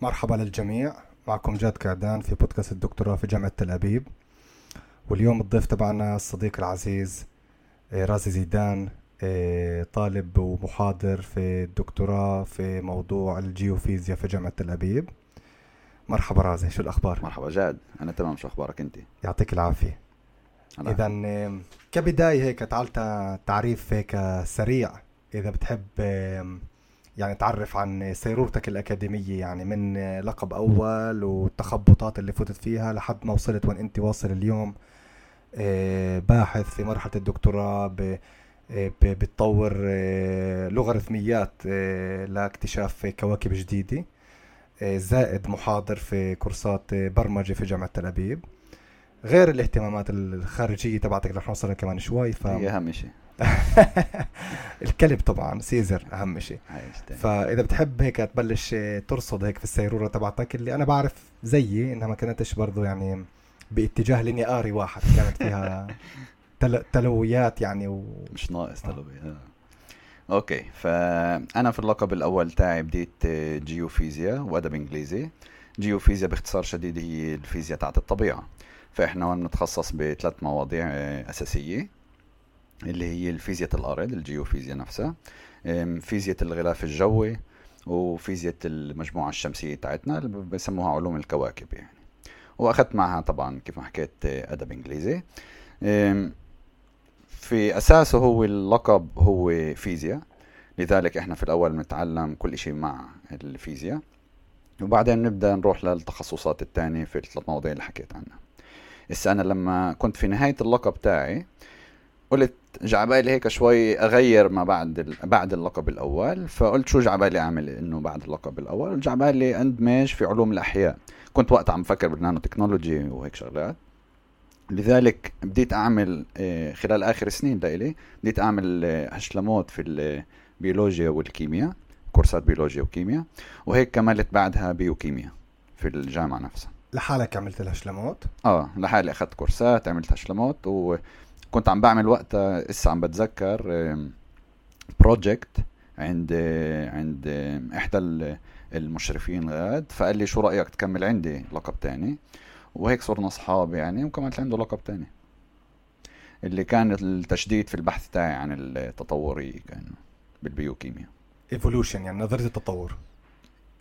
مرحبا للجميع. معكم جاد كعدان في بودكاست الدكتوراه في جامعة تل أبيب. واليوم الضيف تبعنا الصديق العزيز آه، رازي زيدان آه، طالب ومحاضر في الدكتوراه في موضوع الجيوفيزياء في جامعة تل أبيب. مرحبا رازي شو الأخبار؟ مرحبا جاد أنا تمام شو أخبارك أنت؟ يعطيك العافية. إذا كبداية هيك تعال تعريف هيك سريع إذا بتحب يعني تعرف عن سيرورتك الأكاديمية يعني من لقب أول والتخبطات اللي فتت فيها لحد ما وصلت وين أنت واصل اليوم. آه، باحث في مرحلة الدكتوراه آه، بتطور آه، لوغاريتميات لاكتشاف كواكب جديدة. زائد محاضر في كورسات برمجة في جامعة تل أبيب. غير الاهتمامات الخارجية تبعتك رح نوصلها كمان شوي ف... هي أهم شيء الكلب طبعا سيزر أهم شيء فإذا بتحب هيك تبلش ترصد هيك في السيرورة تبعتك اللي أنا بعرف زيي إنها ما كانتش برضه يعني باتجاه ליניארי واحد كانت فيها تل... تلويات يعني و... مش ناقص تلويات آه. okay فأنا في اللقب الأول تاعي بديت جيوفيزياء وأدب إنجليزي. جيوفيزياء باختصار شديد هي الفيزياء تاعت الطبيعة. فإحنا هون بنتخصص بثلاث مواضيع أساسية. اللي هي الفيزياء الأرض الجيوفيزياء نفسها. فيزياء الغلاف الجوي وفيزياء المجموعة الشمسية تاعتنا اللي بسموها علوم الكواكب يعني. وأخذت معها طبعا كيف ما حكيت أدب إنجليزي. في أساسه هو اللقب هو فيزياء. لذلك إحنا في الأول بنتعلم كل شيء مع الفيزياء. وبعدين نبدأ نروح للتخصصات الثانية في الثلاث مواضيع اللي حكيت عنها. أنا لما كنت في نهاية اللقب تاعي قلت جعبالي هيك شوي أغير ما بعد بعد اللقب الأول فقلت شو جعبالي أعمل إنه بعد اللقب الأول؟ جعبالي اندمج في علوم الأحياء. كنت وقت عم فكر بالنانو تكنولوجي وهيك شغلات. لذلك بديت أعمل آه، خلال آخر سنين لإلي بديت أعمل آه، השלמות في البيولوجيا والكيمياء كورسات بيولوجيا وكيمياء وهيك كملت بعدها بيوكيمياء في الجامعة نفسها. لحالك عملت ال השלמות؟ آه لحالي أخذت كورسات عملت השלמות و كنت عم بعمل وقتها لسه عم بتذكر project عند عند إحدى المشرفين غاد فقال لي شو رأيك تكمل عندي لقب تاني؟ وهيك صرنا أصحاب يعني وكملت عنده لقب تاني. اللي كان التشديد في البحث تاعي عن التطورية كان بالبيوكيمياء evolution يعني نظرية التطور.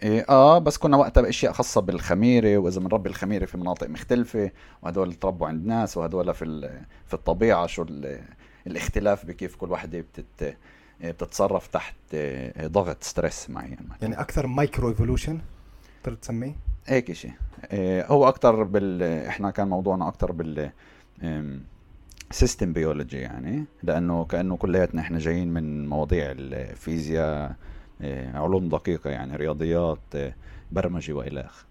إيه آه بس كنا وقتها بأشياء خاصة بالخميرة وإذا بنربي الخميرة في مناطق مختلفة وهدول تربوا عند ناس وهدول في في الطبيعة شو الاختلاف بكيف كل وحدة بتت بتتصرف تحت آه، ضغط stress معين. يعني أكثر micro evolution تقدر تسميه؟ هيك شيء إيه هو أكثر بال إحنا كان موضوعنا أكثر بال system biology يعني لأنه كأنه كلياتنا إحنا جايين من مواضيع الفيزياء إيه، علوم دقيقة يعني رياضيات إيه، برمجة وإلى آخره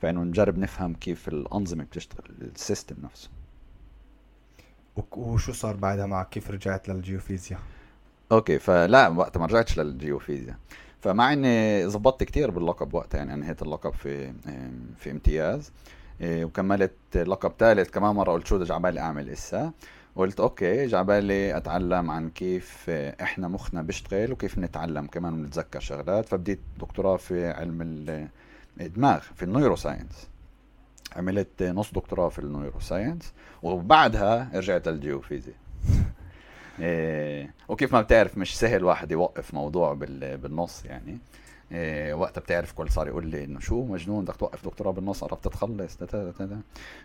فإنه نجرب نفهم كيف الأنظمة بتشتغل ال system نفسه. وشو صار بعدها معك؟ كيف رجعت للجيوفيزياء؟ okay فلا وقت ما رجعتش للجيوفيزياء. فمع إني ظبطت كتير باللقب وقتها يعني أنهيت اللقب في إيه، في امتياز وكملت لقب ثالث كمان مرة قلت شو بدي أعمل إسا. قلت okay جعبالي أتعلم عن كيف إحنا مخنا بيشتغل وكيف نتعلم كمان ونتذكر شغلات. فبديت دكتوراه في علم الدماغ في ال neuroscience عملت نص دكتوراه في ال neuroscience وبعدها رجعت للجيوفيزياء إيه وكيف ما بتعرف مش سهل واحد يوقف موضوع بالنص يعني. إيه وقتها بتعرف كل صار يقول لي إنه شو مجنون بدك توقف دكتوراه بالنص قربت تخلص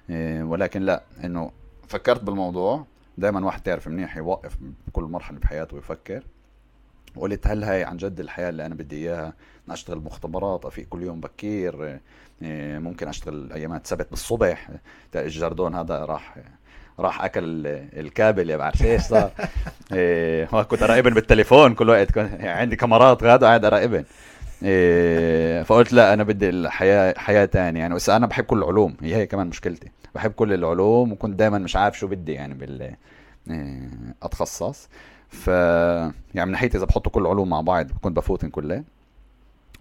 إيه ولكن لا إنه فكرت بالموضوع دائما واحد تعرف منيح يوقف بكل مرحلة بحياته ويفكر. وقلت هل هاي عن جد الحياة اللي أنا بدي إياها؟ أشتغل مختبرات أفيق كل يوم بكير إيه، ممكن أشتغل أيامات سبت بالصبح. الجردون هذا؟ راح راح أكل الكابل يا بعرف إيش صار. إيه كنت أراقبن بالتليفون كل وقت. كنت عندي كاميرات غاد قاعد أراقبن. إيه فقلت لا أنا بدي الحياة حياة ثانية يعني. بس أنا بحب كل العلوم. هي هي كمان مشكلتي. بحب كل العلوم وكنت دائما مش عارف شو بدي يعني بال أتخصص. ف يعني من ناحيتي إذا بحطوا كل العلوم مع بعض كنت بفوتن كلها.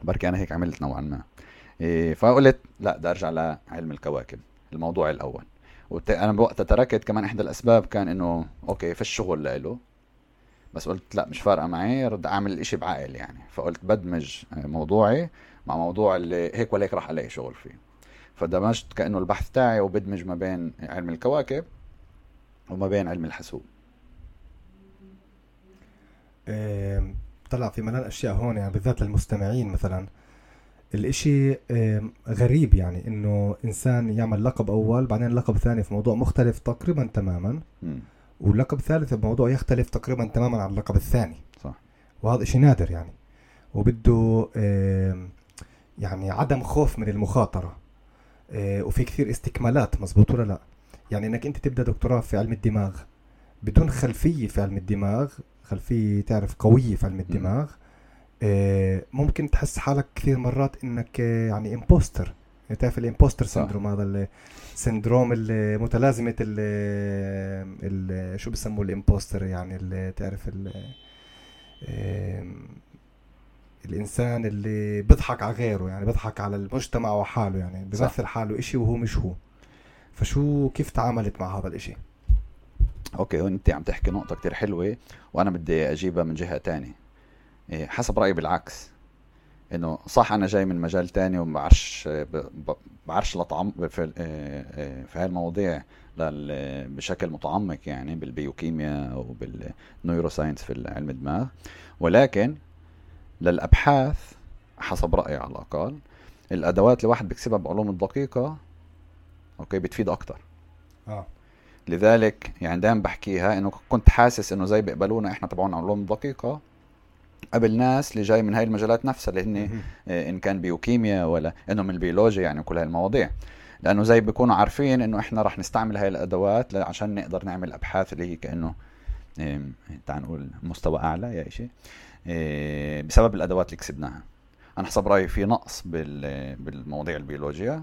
بركي أنا هيك عملت نوعا ما. إيه فقلت لا بدي أرجع لعلم الكواكب الموضوع الأول. وت... أنا بوقتها تركت كمان إحدى الأسباب كان إنه أوكي في الشغل لإله بس قلت لا مش فارقة معي رد أعمل الاشي بعقل يعني. فقلت بدمج موضوعي مع موضوع اللي هيك ولا هيك راح ألاقي شغل فيه. فدمجت كأنه البحث تاعي وبدمج ما بين علم الكواكب وما بين علم الحاسوب. طلع في ملان أشياء هون يعني بالذات للمستمعين مثلا. الإشي غريب يعني إنه إنسان يعمل لقب أول بعدين لقب ثاني في موضوع مختلف تقريبا تماما م. واللقب الثالث بموضوع يختلف تقريبا تماما عن اللقب الثاني. صح. وهذا شيء نادر يعني. وبده يعني عدم خوف من المخاطرة. آه، وفي كثير استكمالات مزبوط ولا لا؟ يعني إنك أنت تبدأ دكتوراه في علم الدماغ. بدون خلفية في علم الدماغ خلفية تعرف قوية في علم الدماغ آه، ممكن تحس حالك كثير مرات إنك آه، يعني impostor يعني تعرف ال impostor syndrome هذا ال syndrome المتلازمة ال شو بسموه ال impostor يعني اللي تعرف ال الإنسان اللي بيضحك على غيره يعني بيضحك على المجتمع وحاله يعني بيمثل حاله إشي وهو مش هو. فشو كيف تعاملت مع هذا الإشي؟ okay هون انت عم تحكي نقطة كتير حلوة وأنا بدي أجيبها من جهة تانية. إيه، حسب رأيي بالعكس. إنه صح أنا جاي من مجال تاني وما بعرفش بعرفش لطعم في إيه، إيه، في هاي المواضيع بشكل متعمق يعني بالبيوكيمياء وبال neuroscience في علم الدماغ. ولكن للأبحاث حسب رأيي على الأقل الأدوات اللي واحد بيكسبها بعلوم الدقيقة okay؟ بتفيد أكتر. آه. لذلك يعني دائما بحكيها إنه كنت حاسس إنه زي بيقبلونا إحنا تبعون علوم الدقيقه قبل ناس اللي جاي من هاي المجالات نفسها اللي هن آه، إن كان بيوكيميا ولا إنه من البيولوجيا يعني كل هاي المواضيع. لأنه زي بيكونوا عارفين إنه إحنا رح نستعمل هاي الأدوات عشان نقدر نعمل أبحاث اللي هي كأنه تعال نقول مستوى أعلى يا شيء إيه، بسبب الأدوات اللي كسبناها. أنا حسب رأيي في نقص بالمواضيع البيولوجيا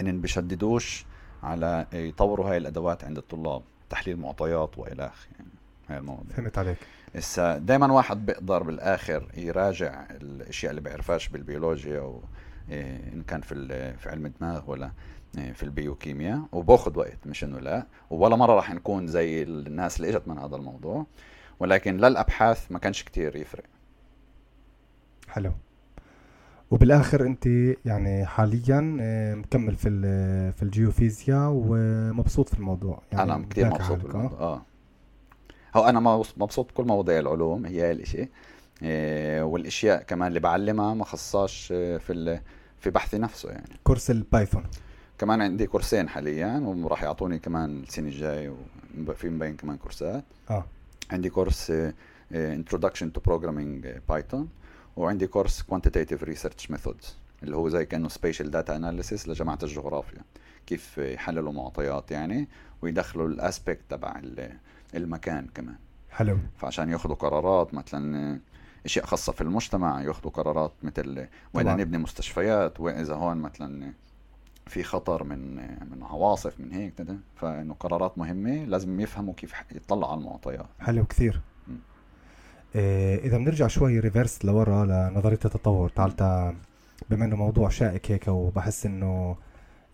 إن بيشددوش على يطوروا هاي الأدوات عند الطلاب تحليل معطيات وإلى آخره. يعني هاي المواضيع. فهمت عليك. هسه دائما واحد بيقدر بالآخر يراجع الأشياء اللي بيعرفهاش بالبيولوجيا و إيه، إن كان في في علم الدماغ ولا إيه، في البيوكيمياء وباخذ وقت مش إنه لا. ولا مرة راح نكون زي الناس اللي إجت من هذا الموضوع. ولكن للأبحاث ما كانش كتير يفرق. حلو. وبالآخر أنت يعني حاليا آه، مكمل في في الجيوفيزياء ومبسوط في الموضوع. يعني أنا كثير مبسوط بالموضوع آه. هو أنا مبسوط بكل مواضيع العلوم هي الإشي. إيه والإشياء كمان اللي بعلمها ما خصاش آه، في في بحثي نفسه يعني. course ال Python. كمان عندي كورسين حاليا وراح يعطوني كمان السنة الجاي وفي مبين كمان كورسات. آه. عندي course آه، آه، Introduction to Programming Python. وعندي course Quantitative Research Methods اللي هو زي كأنه spatial data analysis لجماعة الجغرافيا. كيف يحللوا معطيات يعني ويدخلوا ال aspect تبع المكان كمان. حلو. فعشان ياخذوا قرارات مثلا أشياء خاصة في المجتمع ياخذوا قرارات مثل وين نبني مستشفيات وإذا هون مثلا في خطر من من عواصف من هيك فإنه قرارات مهمة لازم يفهموا كيف يطلعوا على المعطيات. حلو كثير. إذا بنرجع شوي ريفرس لورا لنظرية التطور تعال بما إنه موضوع شائك هيك وبحس إنه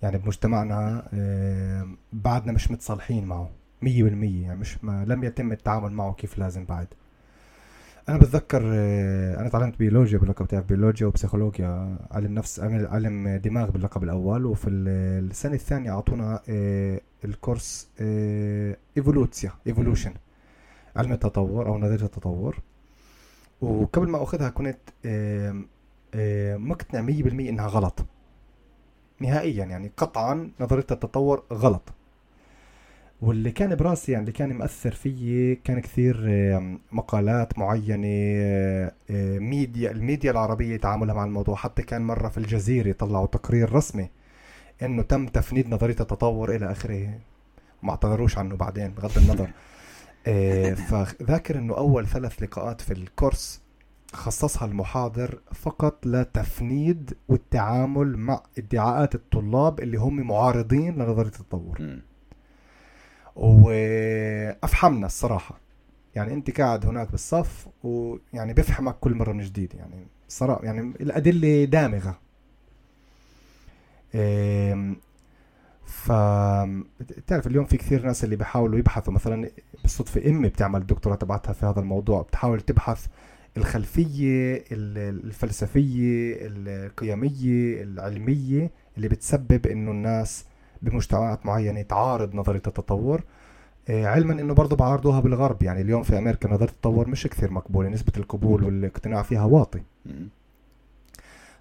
يعني بمجتمعنا إيه بعدنا مش متصالحين معه مية بالمية يعني مش ما لم يتم التعامل معه كيف لازم بعد. أنا بتذكر آه، أنا تعلمت بيولوجيا باللقب تاعي بيولوجيا وبسيكولوجيا علم نفس علم دماغ باللقب الأول وفي السنة الثانية أعطونا آه، الكورس אבולוציה evolution علم التطور أو نظرية التطور. وقبل ما أخذها كنت مقتنع 100% إنها غلط. نهائيا يعني قطعا نظرية التطور غلط. واللي كان براسي يعني اللي كان مأثر فيي كان كثير مقالات معينة ميديا الميديا العربية تعاملها مع الموضوع. حتى كان مرة في الجزيرة طلعوا تقرير رسمي إنه تم تفنيد نظرية التطور إلى آخره. ما اعتذروش عنه بعدين بغض النظر. فذاكر إنه أول ثلاث لقاءات في الكورس خصصها المحاضر فقط لتفنيد والتعامل مع ادعاءات الطلاب اللي هم معارضين لنظرية التطور. وافحمنا الصراحة. يعني أنت قاعد هناك بالصف ويعني بفهمك كل مرة من جديد. يعني صراحة يعني الأدلة دامغة. ف تعرف اليوم في كثير ناس اللي بيحاولوا يبحثوا مثلا بالصدفة أمي بتعمل الدكتوراه تبعتها في هذا الموضوع بتحاول تبحث الخلفية الفلسفية القيمية العلمية اللي بتسبب إنه الناس بمجتمعات معينة تعارض نظرية التطور. آه، علما إنه برضه بعارضوها بالغرب يعني اليوم في أمريكا نظرية التطور مش كثير مقبولة نسبة القبول والاقتناع فيها واطي.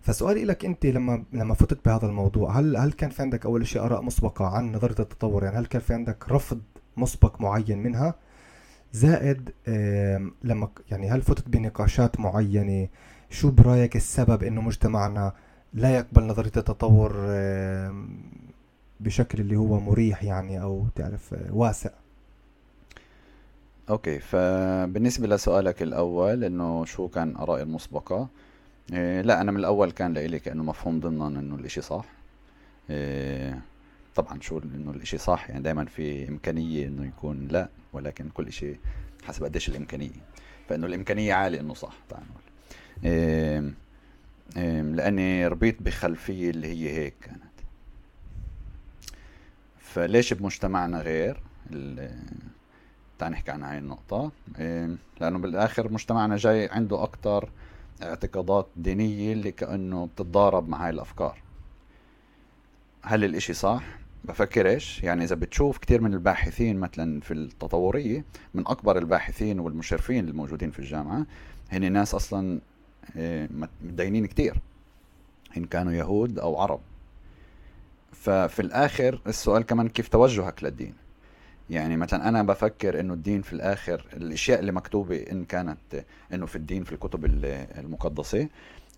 فسؤالي لك أنت لما لما فتت بهذا الموضوع هل هل كان في عندك أول شيء آراء مسبقة عن نظريه التطور؟ يعني هل كان في عندك رفض مسبق معين منها؟ زائد لما يعني هل فتت بنقاشات معينة؟ شو برأيك السبب إنه مجتمعنا لا يقبل نظرية التطور بشكل اللي هو مريح يعني أو تعرف واسع؟ أوكي فبالنسبة لسؤالك الأول إنه شو كان ارائي المسبقة؟ إيه لا أنا من الأول كان لإلي كأنه مفهوم ضمنا إنه الإشي صح. إيه طبعا شو إنه الإشي صح يعني دائما في إمكانية إنه يكون لا ولكن كل إشي حسب قديش الإمكانية. فإنه الإمكانية عالية إنه صح تعال نقول. إيه لأني ربيت بخلفية اللي هي هيك كانت. فليش بمجتمعنا غير؟ تعال نحكي عن هاي النقطة. لأنه بالآخر مجتمعنا جاي عنده أكتر اعتقادات دينية اللي كأنه بتتضارب مع هاي الأفكار. هل الإشي صح؟ بفكرش يعني إذا بتشوف كتير من الباحثين مثلا في التطورية من أكبر الباحثين والمشرفين الموجودين في الجامعة هن ناس أصلا إيه، متدينين كتير. إن كانوا يهود أو عرب. ففي الآخر السؤال كمان كيف توجهك للدين؟ يعني مثلا أنا بفكر إنه الدين في الآخر الأشياء اللي مكتوبة إن كانت إنه في الدين في الكتب المقدسة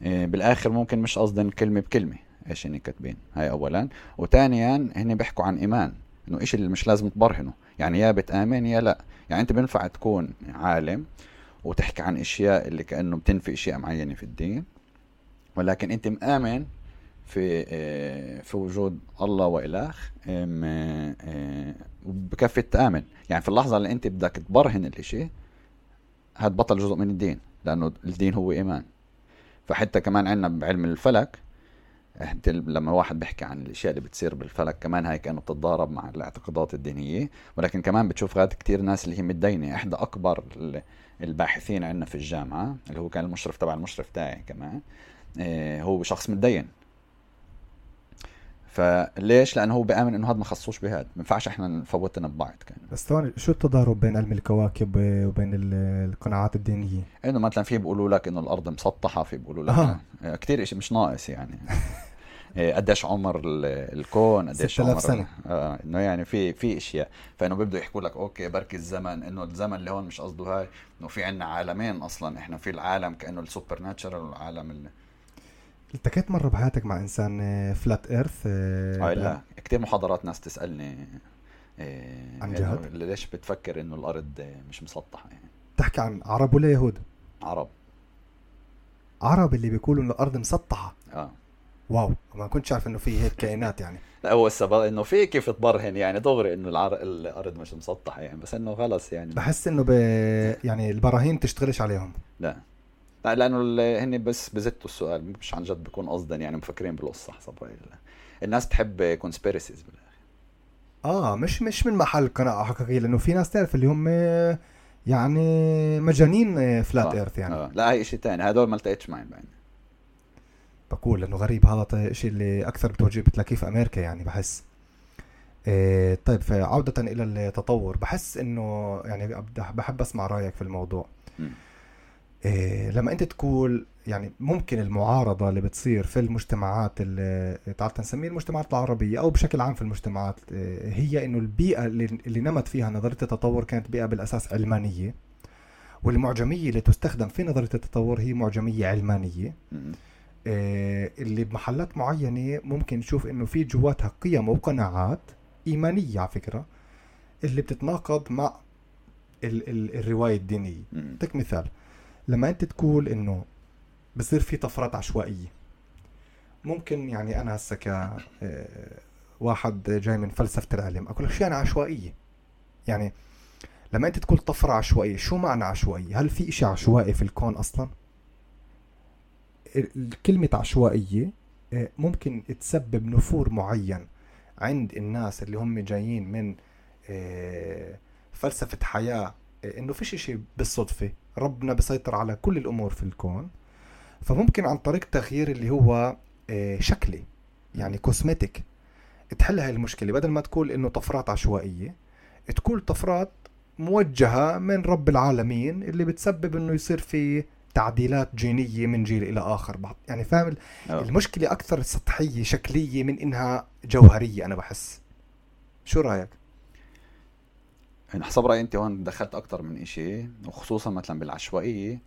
إيه، بالآخر ممكن مش قصدا كلمة بكلمة. إيش هن كاتبين؟ هاي اولا. وثانيا هن بيحكوا عن إيمان إنه إيش اللي مش لازم تبرهنه. يعني يا بتآمن يا لا. يعني أنت بينفع تكون عالم وتحكي عن أشياء اللي كأنه بتنفي أشياء معينة في الدين ولكن أنت مآمن في آه، في وجود الله وإله آه، بكفي تآمن يعني في اللحظة اللي أنت بدك تبرهن الإشي بطل جزء من الدين لأنه الدين هو إيمان. فحتى كمان عندنا بعلم الفلك لما واحد بيحكي عن الأشياء اللي بتصير بالفلك كمان هاي كانت بتتضارب مع الاعتقادات الدينية. ولكن كمان بتشوف غاد كتير ناس اللي هي متدينة. إحدى أكبر الباحثين عندنا في الجامعة اللي هو كان المشرف تبع المشرف تاعي كمان آه، هو شخص متدين. فليش؟ لأنه هو بيامن إنه هذا ما خصوش بهذا، ما ينفعش إحنا نفوتنا ببعض كان. بس ثواني شو التضارب بين علم الكواكب وبين القناعات الدينية؟ إنه مثلا في بيقولوا لك إنه الأرض مسطحة، في بيقولوا لك آه. آه، كثير شيء مش ناقص يعني. آه، قديش عمر الكون قديش عمر سنة. آه إنه يعني في في إشياء. فإنه بيبدوا يحكوا لك أوكي بركي الزمن إنه الزمن اللي هون مش قصده هاي. إنه في عندنا عالمين أصلا. إحنا في العالم كأنه ال supernatural والعالم اللي التقيت مرة بحياتك مع إنسان flat earth آه, آه، لا كثير محاضرات ناس تسألني آه عن جهد؟ ليش بتفكر إنه الأرض مش مسطحة؟ يعني تحكي عن عرب ولا يهود؟ عرب. عرب اللي بيقولوا إنه الأرض مسطحة؟ آه. واو ما كنتش عارف إنه في هيك كائنات يعني. لا هو السبب إنه في كيف تبرهن يعني دغري إنه العر... الأرض مش مسطحة يعني بس إنه خلص يعني. بحس إنه ب... يعني البراهين تشتغلش عليهم. لا. لأنه هن بس بزتوا السؤال مش عن جد بكون قصدا يعني مفكرين بالقصة حسب الناس تحب conspiracies بالآخر آه مش مش من محل قناعة حقيقية لأنه في ناس تعرف اللي هم يعني مجانين flat آه. earth يعني آه. لا هي شيء ثاني هدول ما التقيتش معهم بعدين بقول لأنه غريب هذا الشيء اللي أكثر بتوجه بتلاقيه في أمريكا يعني بحس إيه طيب فعودة إلى التطور بحس إنه يعني بحب أسمع رأيك في الموضوع م. إيه لما انت تقول يعني ممكن المعارضة اللي بتصير في المجتمعات اللي تعال نسميه المجتمعات العربية أو بشكل عام في المجتمعات إيه هي إنه البيئة اللي, نمت فيها نظرية التطور كانت بيئة بالأساس علمانية والمعجمية اللي تستخدم في نظرية التطور هي معجمية علمانية. اللي بمحلات معينة ممكن نشوف إنه في جواتها قيم وقناعات إيمانية على فكرة اللي بتتناقض مع ال ال الرواية الدينية. أعطيك مثال لما انت تقول انه بصير في طفرات عشوائية ممكن يعني أنا هسه ك آه، واحد جاي من فلسفة العلم أقول لك شو يعني عشوائية؟ يعني لما انت تقول طفرة عشوائية شو معنى عشوائية؟ هل في شيء عشوائي في الكون أصلا؟ كلمة عشوائية آه، ممكن تسبب نفور معين عند الناس اللي هم جايين من فلسفة حياة إنه فيش إشي بالصدفة. ربنا بيسيطر على كل الأمور في الكون. فممكن عن طريق تغيير اللي هو شكلي يعني كوسمتيك تحل هاي المشكلة. بدل ما تقول إنه طفرات عشوائية تكون طفرات موجهة من رب العالمين اللي بتسبب إنه يصير في تعديلات جينية من جيل إلى آخر. بعض يعني فاهم أوه. المشكلة أكثر سطحية شكلية من إنها جوهرية أنا بحس. شو رأيك؟ يعني حسب رأيي أنت هون دخلت أكثر من إشي وخصوصا مثلا بالعشوائية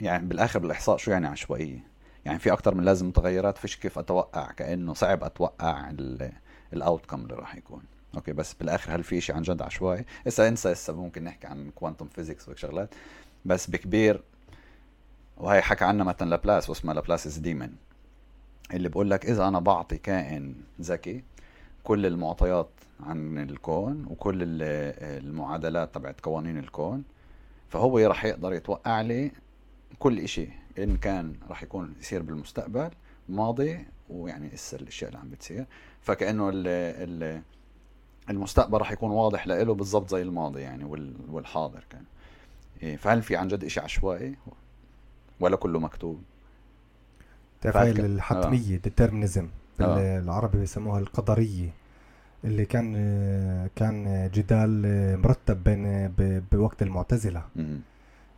يعني بالآخر بالإحصاء شو يعني عشوائية؟ يعني في أكثر من لازم متغيرات فيش كيف أتوقع كأنه صعب أتوقع ال outcome اللي راح يكون okay بس بالآخر هل في شيء عن جد عشوائي؟ هسه انسى هسه ممكن نحكي عن quantum physics وشغلات بس بكبير وهي حكى عنها مثلا لابلاس واسمها Laplace demon اللي بقول لك إذا أنا بعطي كائن ذكي كل المعطيات عن الكون وكل المعادلات تبعت قوانين الكون فهو راح يقدر يتوقع لي كل إشي إن كان راح يكون يصير بالمستقبل ماضي ويعني هسه الأشياء اللي عم بتصير. فكأنه ال ال المستقبل راح يكون واضح له بالضبط زي الماضي يعني والحاضر كان. إيه، فهل في عن جد إشي عشوائي؟ ولا كله مكتوب؟ تفعيل الحتمية ديترمينزم آه. العربي بيسموها القدرية. اللي كان كان جدال مرتب بين بوقت المعتزلة.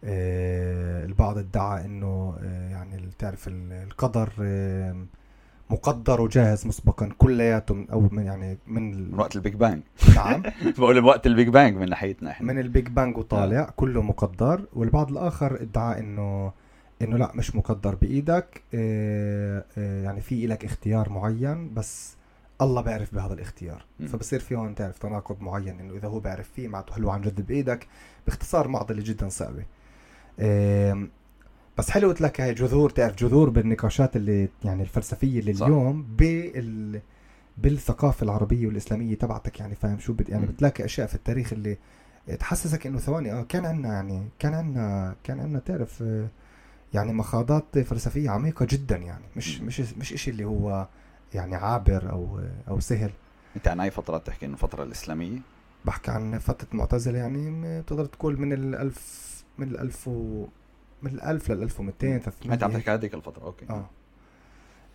آه البعض ادعى إنه آه، يعني تعرف القدر مقدر وجاهز مسبقا كلياته من أو من يعني من, من وقت ال big bang. نعم. بقول من وقت ال big bang من ناحيتنا إحنا. من ال big bang وطالع آه. كله مقدر. والبعض الآخر ادعى إنه إنه لا مش مقدر بإيدك. يعني في لك اختيار معين بس الله بيعرف بهذا الاختيار. م. فبصير في هون تعرف تناقض معين إنه إذا هو بيعرف فيه معناته هل هو عن جد بإيدك. باختصار معضله جدا صعبة. بس حلو قلت لك هي جذور تعرف جذور بالنقاشات اللي يعني الفلسفية اللي صح. اليوم بال بالثقافة العربية والإسلامية تبعتك يعني فاهم شو بت يعني بتلاقي أشياء في التاريخ اللي تحسسك إنه ثواني آه كان عندنا يعني كان عندنا كان عندنا تعرف يعني مخاضات فلسفية عميقة جدا يعني. مش مش مش شيء اللي هو يعني عابر أو أو سهل. أنت عن أي فترة بتحكي إنه الفترة الإسلامية؟ بحكي عن فترة معتزلة يعني بتقدر تقول من الألف من الألف و من ال 1000 لل 1200 300 أنت عم تحكي هذيك الفترة أوكي. آه.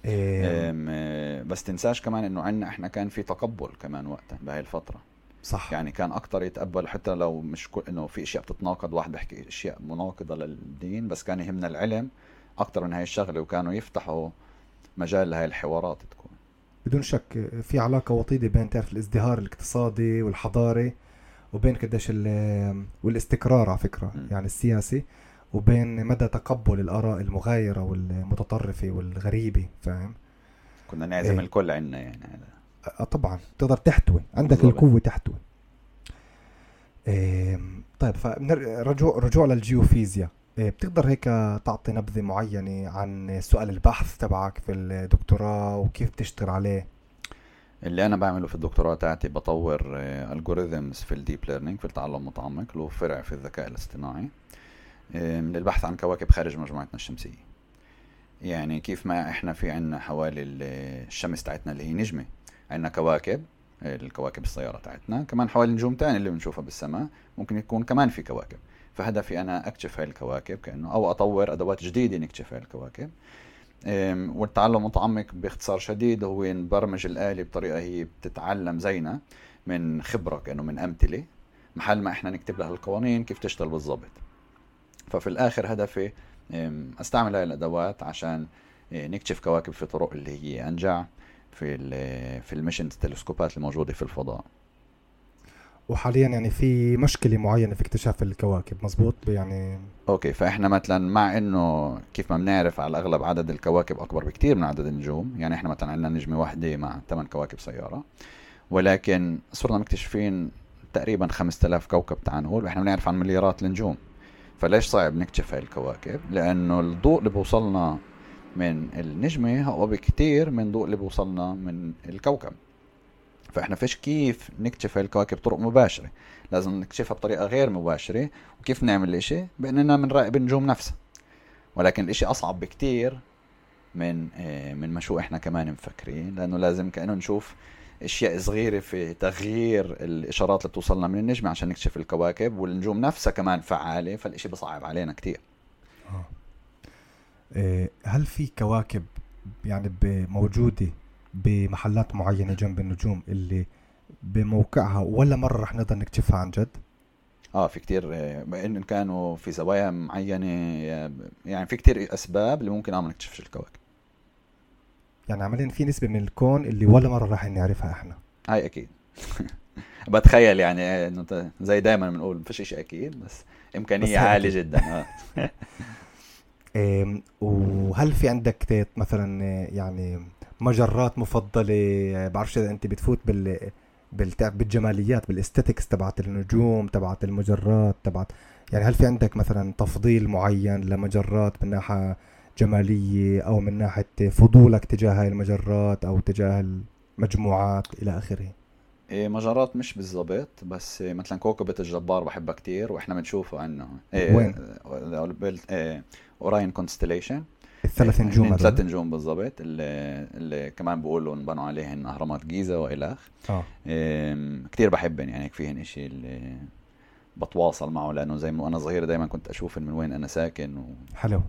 إيه بس تنساش كمان إنه عندنا إحنا كان في تقبل كمان وقتها بهاي الفترة. صح. يعني كان أكثر يتقبل حتى لو مش كل إنه في أشياء بتتناقض واحد بيحكي أشياء مناقضة للدين بس كان يهمنا العلم أكثر من هاي الشغلة وكانوا يفتحوا مجال لهي الحوارات تكون بدون شك في علاقة وطيدة بين تعرف الازدهار الاقتصادي والحضاري وبين قديش والاستقرار على فكرة م. يعني السياسي وبين مدى تقبل الآراء المغايرة والمتطرفة والغريبة فاهم كنا نعزم إيه. الكل عنا يعني آه طبعا تقدر تحتوي عندك بالضبط. القوة تحتوي إيه طيب فرجوع رجوع للجيوفيزياء إيه بتقدر هيك تعطي نبذة معينة عن سؤال البحث تبعك في الدكتوراه وكيف بتشتغل عليه؟ اللي أنا بعمله في الدكتوراه تاعتي بطور algorithms في ال deep learning في التعلم المتعمق له فرع في الذكاء الاصطناعي. آه، من البحث عن كواكب خارج مجموعتنا الشمسية. يعني كيف ما إحنا في عنا حوالي الشمس تاعتنا اللي هي نجمة عنا كواكب الكواكب السيارة تاعتنا كمان حوالي نجوم تاني اللي بنشوفها بالسماء ممكن يكون كمان في كواكب. فهدفي أنا أكتشف هاي الكواكب كأنه أو أطور أدوات جديدة نكتشف هاي الكواكب. والتعلم المتعمق باختصار شديد هو نبرمج الآلة بطريقة هي بتتعلم زينا من خبرة كأنه من أمثلة محل ما إحنا نكتب لها القوانين كيف تشتغل بالضبط. ففي الآخر هدفي أستعمل هاي الأدوات عشان إيه، نكتشف كواكب في طرق اللي هي أنجع في في ال mission التلسكوبات الموجودة في الفضاء. وحاليا يعني في مشكلة معينة في اكتشاف الكواكب مزبوط؟ يعني okay فإحنا مثلا مع إنه كيف ما بنعرف على الأغلب عدد الكواكب أكبر بكثير من عدد النجوم يعني إحنا مثلا عندنا نجمة واحدة مع ثمان كواكب سيارة ولكن صرنا مكتشفين تقريبا 5000 كوكب تعال نقول وإحنا بنعرف عن مليارات النجوم. فليش صعب نكتشف هاي الكواكب؟ لأنه الضوء اللي بوصلنا من النجمة هو بكتير من الضوء اللي بوصلنا من الكوكب. فإحنا فيش كيف نكتشف الكواكب بطرق مباشرة. لازم نكتشفها بطريقة غير مباشرة. وكيف نعمل الاشي بإننا بنراقب النجوم نفسها. ولكن الإشي أصعب بكتير من آه، من ما شو إحنا كمان مفكرين. لأنه لازم كأنه نشوف أشياء صغيرة في تغيير الإشارات اللي بتوصلنا من النجم عشان نكتشف الكواكب. والنجوم نفسها كمان فعالة فالشيء بصعب علينا كثير آه. إيه، هل في كواكب يعني موجودة بمحلات معينة جنب النجوم اللي بموقعها ولا مرة رح نقدر نكتشفها عن جد؟ آه في كتير ان كانوا في زوايا معينة يعني في كتير أسباب اللي ممكن ما نكتشفش الكواكب. يعني عمليا في نسبة من الكون اللي ولا مرة راح نعرفها إحنا. هاي أكيد. بتخيل يعني إنه زي دائما بنقول ما فيش شيء أكيد بس إمكانية عالية جدا آه. وهل في عندك مثلا يعني مجرات مفضلة. بعرفش إذا أنت بتفوت بال بالجماليات بالاستاتيكس تبعت النجوم تبعت المجرات تبعت يعني هل في عندك مثلا تفضيل معين لمجرات من ناحية جمالية أو من ناحية فضولك تجاه هاي المجرات أو تجاه المجموعات إلى آخره؟ إيه مجرات مش بالضبط بس مثلا كوكبة الجبار بحبها كتير وإحنا بنشوفه عنه. إيه وين؟ إيه Orion constellation الثلاث نجوم ثلاث نجوم بالضبط اللي, اللي كمان بقولوا انبنوا عليهن أهرامات جيزة والخ آه. كثير بحبن يعني فيهن شيء اللي بتواصل معه لأنه زي ما أنا صغير دائما كنت اشوفن من وين أنا ساكن و... حلو.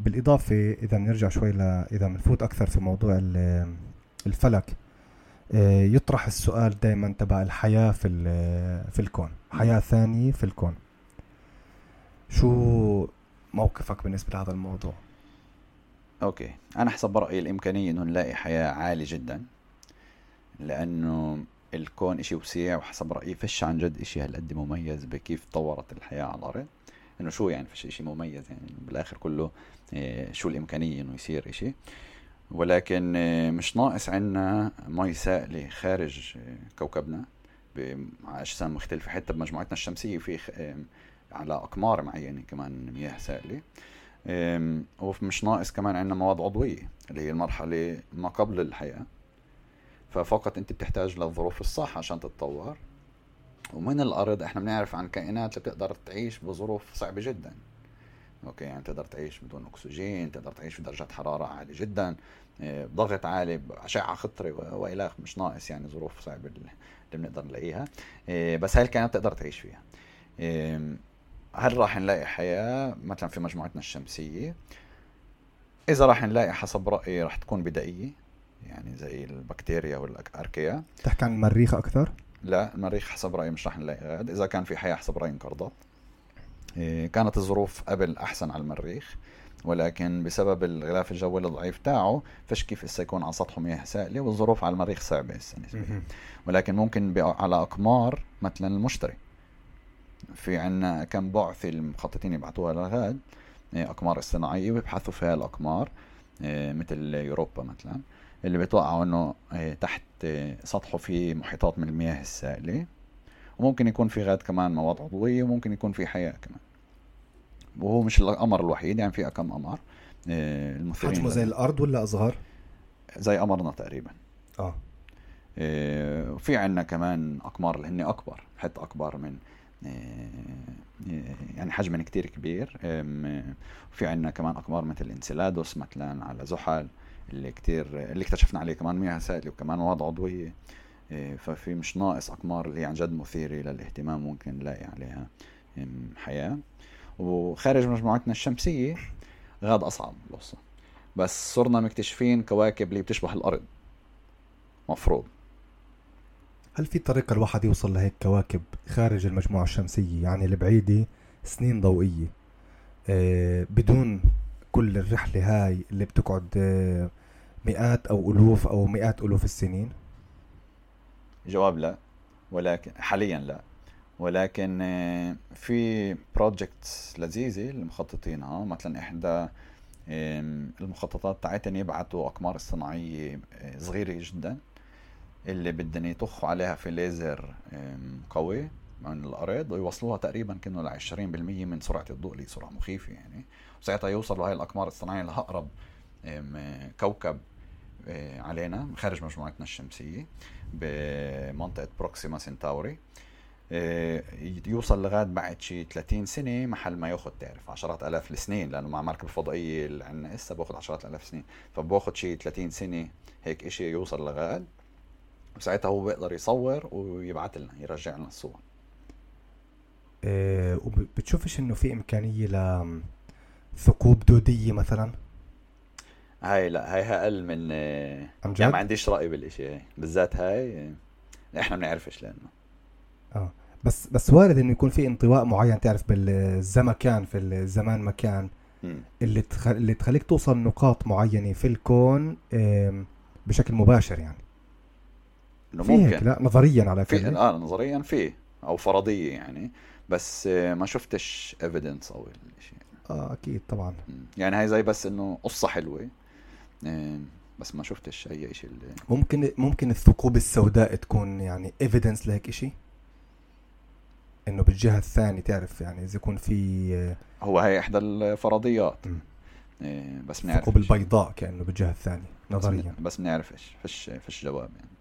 بالإضافة إذا بنرجع شوي ل إذا بنفوت أكثر في موضوع الفلك آه، يطرح السؤال دائما تبع الحياة في في الكون حياة ثانية في الكون. شو موقفك بالنسبة لهذا الموضوع؟ okay. أنا حسب رايي الإمكانية إنه نلاقي حياة عالية جدا لأنه الكون إشي وسيع وحسب رأيي فش عن جد إشي هالقد مميز بكيف تطورت الحياة على الأرض. إنه شو يعني فش إشي مميز؟ يعني بالآخر كله إيه شو الإمكانية إنه يصير إشي؟ ولكن إيه مش ناقص عنا مي سائلة خارج إيه كوكبنا باجسام مختلفة. حتى بمجموعتنا الشمسية في على أقمار معينة كمان مياه سائلة. ومش ناقص كمان عندنا مواد عضوية اللي هي المرحلة ما قبل الحياة. ففقط أنت بتحتاج للظروف الصح عشان تتطور. ومن الأرض إحنا بنعرف عن كائنات اللي بتقدر تعيش بظروف صعبة جدا. أوكي يعني تقدر تعيش بدون أكسجين تقدر تعيش بدرجات حرارة عالية جدا. آه، ضغط عالي أشعة خطرة وإلى مش ناقص يعني ظروف صعبة اللي بنقدر نلاقيها. آه، بس هاي الكائنات بتقدر تعيش فيها. هل راح نلاقي حياة مثلا في مجموعتنا الشمسية؟ إذا راح نلاقي حسب رأيي راح تكون بدائية يعني زي البكتيريا والأركيا. تحكي عن المريخ أكثر؟ لا المريخ حسب رأيي مش راح نلاقي غاد. إذا كان في حياة حسب رأيي انقرضت. إيه، كانت الظروف قبل أحسن على المريخ ولكن بسبب الغلاف الجوي الضعيف تاعه فش كيف هسه يكون على سطحه مياه سائلة والظروف على المريخ صعبة هسه نسبيا. ولكن ممكن على أقمار مثلا المشتري. في عنا كم بعثة المخططين يبعثوها للغاد إيه، أقمار اصطناعية ويبحثوا فيها الأقمار إيه، مثل يوروبا مثلا اللي بيتوقعوا إنه إيه، تحت سطحه في محيطات من المياه السائلة. وممكن يكون في غاد كمان مواد عضوية وممكن يكون في حياة كمان. وهو مش القمر الوحيد يعني في كم قمر المثيرين حجمه زي الأرض ولا أصغر؟ زي قمرنا تقريبا. آه. وفي عنا كمان أقمار اللي هن أكبر حتى أكبر من يعني حجما كتير كبير. وفي عندنا كمان أقمار مثل انسلادوس مثلا على زحل اللي كتير اللي اكتشفنا عليه كمان مياه سائلة وكمان مواد عضوية. آه، ففي مش ناقص أقمار اللي هي عن جد مثيرة للاهتمام ممكن نلاقي عليها حياة. وخارج مجموعتنا الشمسية غاد أصعب القصة. بس صرنا مكتشفين كواكب اللي بتشبه الأرض. مفروض. هل في طريقة الواحد يوصل لهيك كواكب خارج المجموعة الشمسية يعني البعيدة سنين ضوئية؟ آه بدون كل الرحلة هاي اللي بتقعد آه مئات أو ألوف أو مئات ألوف السنين؟ جواب لا ولكن حاليا لا. ولكن آه، في بروجكتس لذيذة المخططينها مثلا إحدى المخططات تاعتهم يبعثوا أقمار اصطناعية آه، صغيرة جدا. اللي بدهم يطخوا عليها في ليزر قوي من الأرض ويوصلوها تقريبا كأنه ل 20% من سرعة الضوء اللي سرعه مخيفة يعني. وساعتها يوصلوا هاي الأقمار الصناعية لأقرب كوكب آه، علينا خارج مجموعتنا الشمسية بمنطقة بروكسيما سنتاوري. آه، يوصل لغاية بعد شي 30 سنة محل ما ياخذ تعرف عشرات آلاف السنين لأنه مع المركبه الفضائية اللي عندنا هسه بأخذ عشرات آلاف السنين. فبأخذ شي 30 سنة هيك شيء يوصل لغاد وساعتها هو بيقدر يصور ويبعث لنا يرجع لنا الصور. إيه وبتشوفش إنه في إمكانية لثقوب دودية مثلا؟ هاي لا هاي أقل من عن يعني ما عنديش رأي بالشيء هاي. بالذات هاي إحنا ما بنعرفش لأنه. آه بس بس وارد إنه يكون في انطواء معين تعرف بالزمكان في الزمان مكان اللي تخ... اللي تخليك توصل نقاط معينة في الكون بشكل مباشر يعني. إنه ممكن. لا نظريا على فكره آه نظريا في أو فرضية يعني بس ما شفتش evidence أو الشيء آه أكيد طبعا. يعني هاي زي بس إنه قصة حلوة بس ما شفتش أي شيء ممكن ممكن الثقوب السوداء تكون يعني evidence لهيك شيء إنه بالجهة الثانية تعرف يعني إذا يكون في هو هي إحدى الفرضيات. إيه بس بنعرف الثقوب البيضاء كأنه بالجهة الثانية نظريا. بس بنعرفش فيش فيش جواب يعني.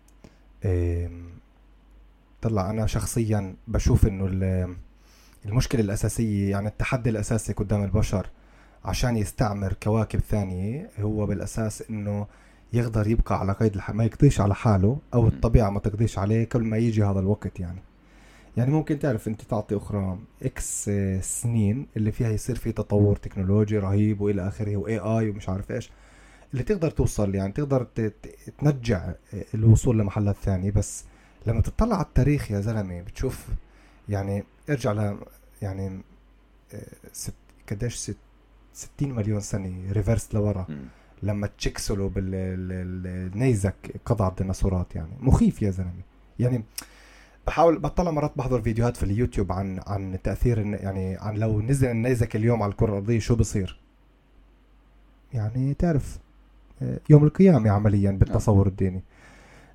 طلع أنا شخصيا بشوف إنه المشكلة الأساسية يعني التحدي الأساسي قدام البشر عشان يستعمر كواكب ثانية هو بالأساس إنه يقدر يبقى على قيد الح... ما يقضيش على حاله أو الطبيعة ما تقضيش عليه قبل ما يجي هذا الوقت يعني. يعني ممكن تعرف أنت تعطي أخرى X سنين اللي فيها يصير في تطور تكنولوجي رهيب وإلى آخره و AI ومش عارف إيش. اللي تقدر توصل يعني تقدر تنجع الوصول لمحلات ثانية بس لما تطلع على التاريخ يا زلمة بتشوف يعني ارجع ل يعني آه، ست قديش ست 60 مليون سنة reverse لورا. لما تشكسولوب بالنيزك قضى الديناصورات يعني مخيف يا زلمة. يعني بحاول بطلع مرات بحضر فيديوهات في اليوتيوب عن عن تأثير يعني عن لو نزل النيزك اليوم على الكرة الأرضية شو بصير؟ يعني تعرف آه، يوم القيامة عمليا بالتصور الديني.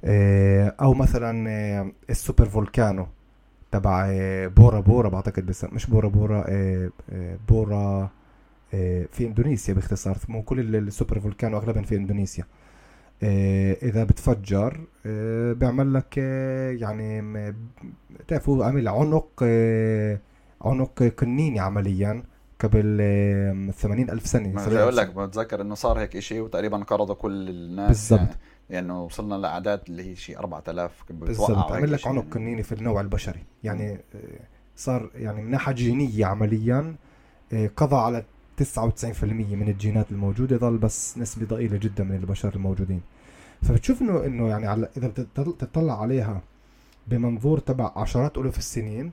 آه، أو مثلا آه، ال super volcano تبع بورا بورا بعتقد بس مش بورا بورا بورا في إندونيسيا باختصار. مو كل ال super volcano اغلبهم في إندونيسيا. آه، إذا بتفجر آه، بيعمل لك آه، يعني بتعرفوا عمل عنق عنق قنيني عمليا. قبل 80 ألف سنة ما بقول لك بتذكر إنه صار هيك شيء وتقريبا قرضوا كل الناس. بالضبط. يعني, يعني وصلنا لأعداد اللي هي شيء 4000 بالضبط. عمل لك عنق قنيني في النوع البشري. يعني صار يعني من ناحية جينية عمليا قضى على 99% من الجينات الموجودة ظل بس نسبة ضئيلة جدا من البشر الموجودين. فبتشوف إنه إنه يعني على إذا بتطلع عليها بمنظور تبع عشرات الوف السنين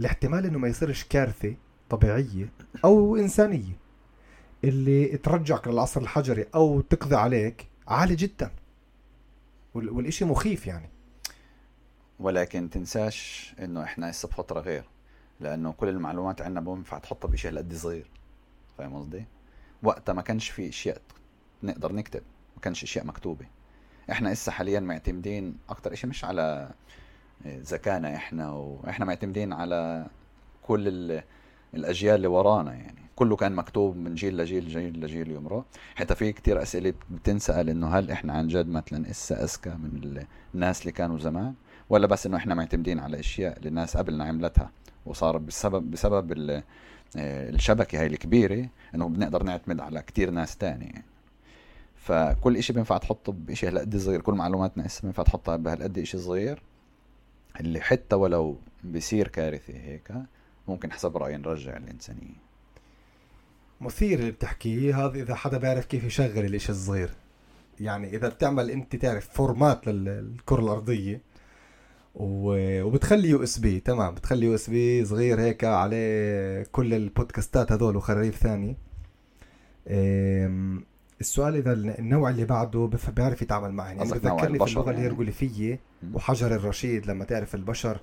الاحتمال إنه ما يصيرش كارثة طبيعية أو إنسانية. اللي ترجعك للعصر الحجري أو تقضي عليك عالي جدا. والإشي مخيف يعني. ولكن تنساش إنه إحنا هسه بفترة غير. لأنه كل المعلومات عندنا بينفع تحطها بشيء هالقد صغير. فاهم قصدي؟ وقتها ما كانش في إشياء نقدر نكتب. ما كانش إشياء مكتوبة. إحنا هسه حاليا معتمدين أكتر إشي مش على ذكانا إحنا وإحنا معتمدين على كل الأجيال اللي ورانا يعني. كله كان مكتوب من جيل لجيل جيل لجيل يمرق. حتى في كتير أسئلة بتنسأل إنه هل إحنا عن جد مثلا إسا اذكى من الناس اللي كانوا زمان؟ ولا بس إنه إحنا معتمدين على أشياء اللي الناس قبلنا عملتها وصار بسبب بسبب آه، الشبكة هاي الكبيرة إنه بنقدر نعتمد على كتير ناس تاني يعني. فكل إشي بينفع تحطه بشيء هالقد صغير. كل معلوماتنا هسه بينفع تحطها بهالقد إشي صغير. اللي حتى ولو بصير كارثة هيك ممكن حسب رايي نرجع الانسانيه مثير اللي بتحكيه هذا إذا حدا بيعرف كيف يشغل الإشي الصغير. يعني إذا بتعمل أنت تعرف format للكرة الأرضية وبتخلي USB تمام بتخلي USB صغير هيك عليه كل ال podcastات هذول وخراريف ثاني. السؤال إذا النوع اللي بعده بيعرف يتعامل معه. يعني بذكرني في اللغة يعني. الهيروغليفيه وحجر الرشيد لما تعرف البشر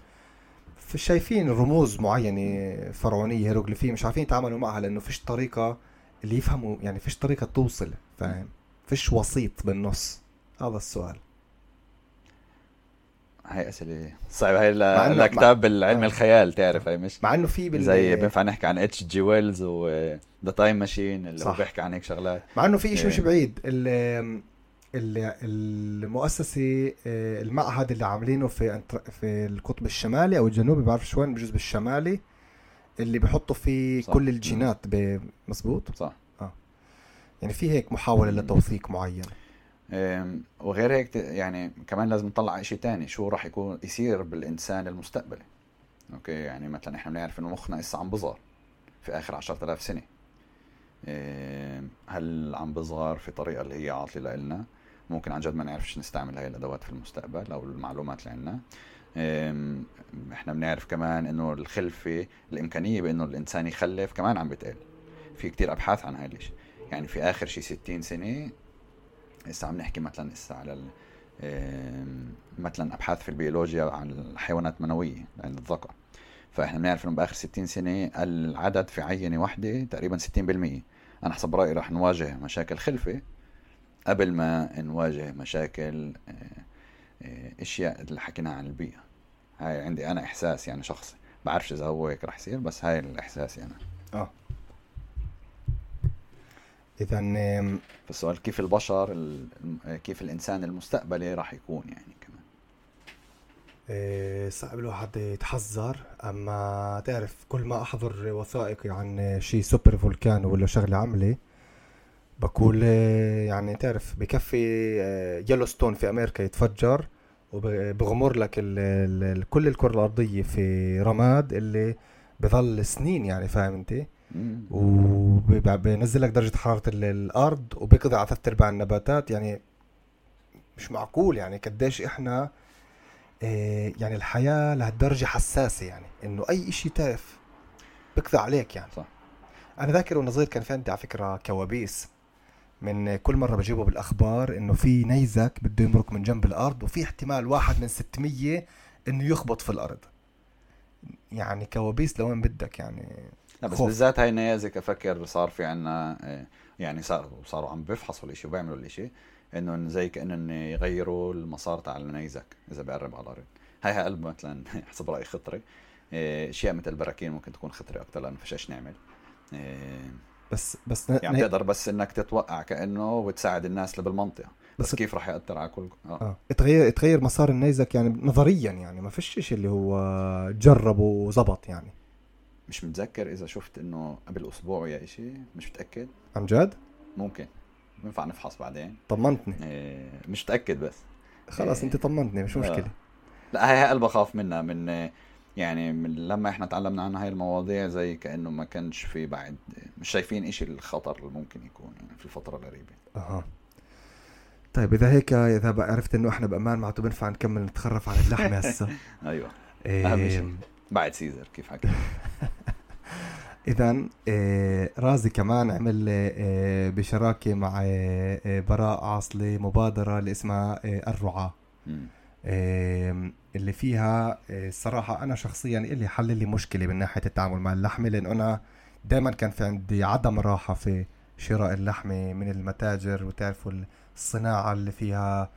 شايفين رموز معينة فرعونية هيروغليفية مش عارفين يتعاملوا معها لأنه فيش طريقة اللي يفهموا يعني فيش طريقة توصل فاهم فيش وسيط بالنص هذا السؤال هاي أسئلة صعبة هاي لكتاب بالعلم آه. الخيال تعرف هي مش مع إنه في بال... زي بينفع نحكي عن اتش جي ويلز و The Time Machine اللي صح. هو بيحكي عن هيك شغلات مع إنه في شيء مش إيه. بعيد المؤسسة آه، المعهد اللي عاملينه في في القطب الشمالي أو الجنوبي بعرفش وين بالجزء الشمالي اللي بحطوا فيه صح. كل الجينات مظبوط؟ صح. آه. يعني في هيك محاولة لتوثيق معين. وغير هيك يعني كمان لازم نطلع شيء تاني شو راح يكون يصير بالإنسان المستقبلي. أوكي يعني مثلا إحنا بنعرف إنه مخنا لسه عم بظهر في آخر 10000 سنة. هل عم بصغر في طريقة اللي هي عاطلة لنا؟ ممكن عن جد ما نعرفش نستعمل هاي الأدوات في المستقبل أو المعلومات اللي عندنا إحنا بنعرف كمان إنه الخلفة الإمكانية بإنه الإنسان يخلف كمان عم بتقل. في كتير أبحاث عن هاي الشيء يعني في آخر شي 60 سنة هسه عم نحكي مثلا هسه على مثلا أبحاث في البيولوجيا عن الحيوانات المنوية عند الذكر فإحنا بنعرف إنه بآخر 60 سنة العدد في عينة واحدة تقريبا 60% أنا حسب رأيي رح نواجه مشاكل خلفة قبل ما نواجه مشاكل آه، آه، أشياء اللي حكيناها عن البيئة. هاي عندي أنا إحساس يعني شخصي. بعرفش إذا هو هيك رح يصير بس هاي الإحساس يعني. آه. اذا فالسؤال كيف البشر كيف الإنسان المستقبلي راح يكون يعني كمان؟ إيه صعب الواحد يتحذر أما تعرف كل ما أحضر وثائقي عن شيء super volcano ولا شغلة عملة بقول يعني تعرف بكفي يلوستون في أمريكا يتفجر وبغمر لك ال ال كل الكرة الأرضية في رماد اللي بظل سنين يعني فاهم أنت؟ وبينزل لك درجة حرارة الأرض وبيقضي على ثلاث ارباع النباتات يعني مش معقول يعني قديش إحنا آه، يعني الحياة لهالدرجه حساسة يعني إنه أي شيء تعرف بيقضي عليك يعني. صح. أنا ذاكر وأنا صغير كان في عندي على فكرة كوابيس. من كل مرة بجيبه بالأخبار إنه في نيزك بده يمرق من جنب الأرض وفي احتمال واحد من 600 إنه يخبط في الأرض. يعني كوابيس لوين بدك يعني؟ لا بس خوف. بالذات هاي النيازك أفكر صار في عنا آه، يعني صار صاروا عم بيفحصوا الإشي وبيعملوا الإشي إنه زي كانه يغيروا المسار تاع النيزك إذا بيقرب على الأرض. هاي قلب مثلا حسب رايي خطره آه، أشياء مثل البراكين ممكن تكون خطره أكثر لأنه فيش نعمل. آه، بس بس يعني تقدر بس إنك تتوقع كأنه وتساعد الناس اللي بالمنطقة بس, بس كيف راح يأثر على كل آه, آه. تغير تغير مسار النيزك يعني نظريا يعني ما فيش شيء اللي هو جرب وزبط يعني. مش متذكر إذا شفت إنه قبل أسبوع يا شيء مش متأكد. عن جد؟ ممكن. بينفع نفحص بعدين. طمنتني. إيه مش متأكد بس. خلاص إيه. أنت طمنتني مش مشكلة. آه. لا هي قلب بخاف منها من يعني من لما إحنا تعلمنا عن هاي المواضيع زي كأنه ما كانش في بعد مش شايفين إيش الخطر اللي ممكن يكون يعني في الفترة القريبة. أها. طيب إذا هيك إذا عرفت إنه إحنا بامان معناته بنفع نكمل نتخرف عن اللحمة هسه. أيوه. إيه. أهم شيء بعد سيزر كيف حكيت اذا إيه رازي كمان عمل إيه بشراكة مع براء عاصلي مبادرة اللي اسمها الرعاة. اللي فيها الصراحة أنا شخصيا اللي حل لي مشكلة من ناحية التعامل مع اللحمة لأنه أنا دائما كان في عندي عدم راحة في شراء اللحمة من المتاجر وتعرفوا الصناعة اللي فيها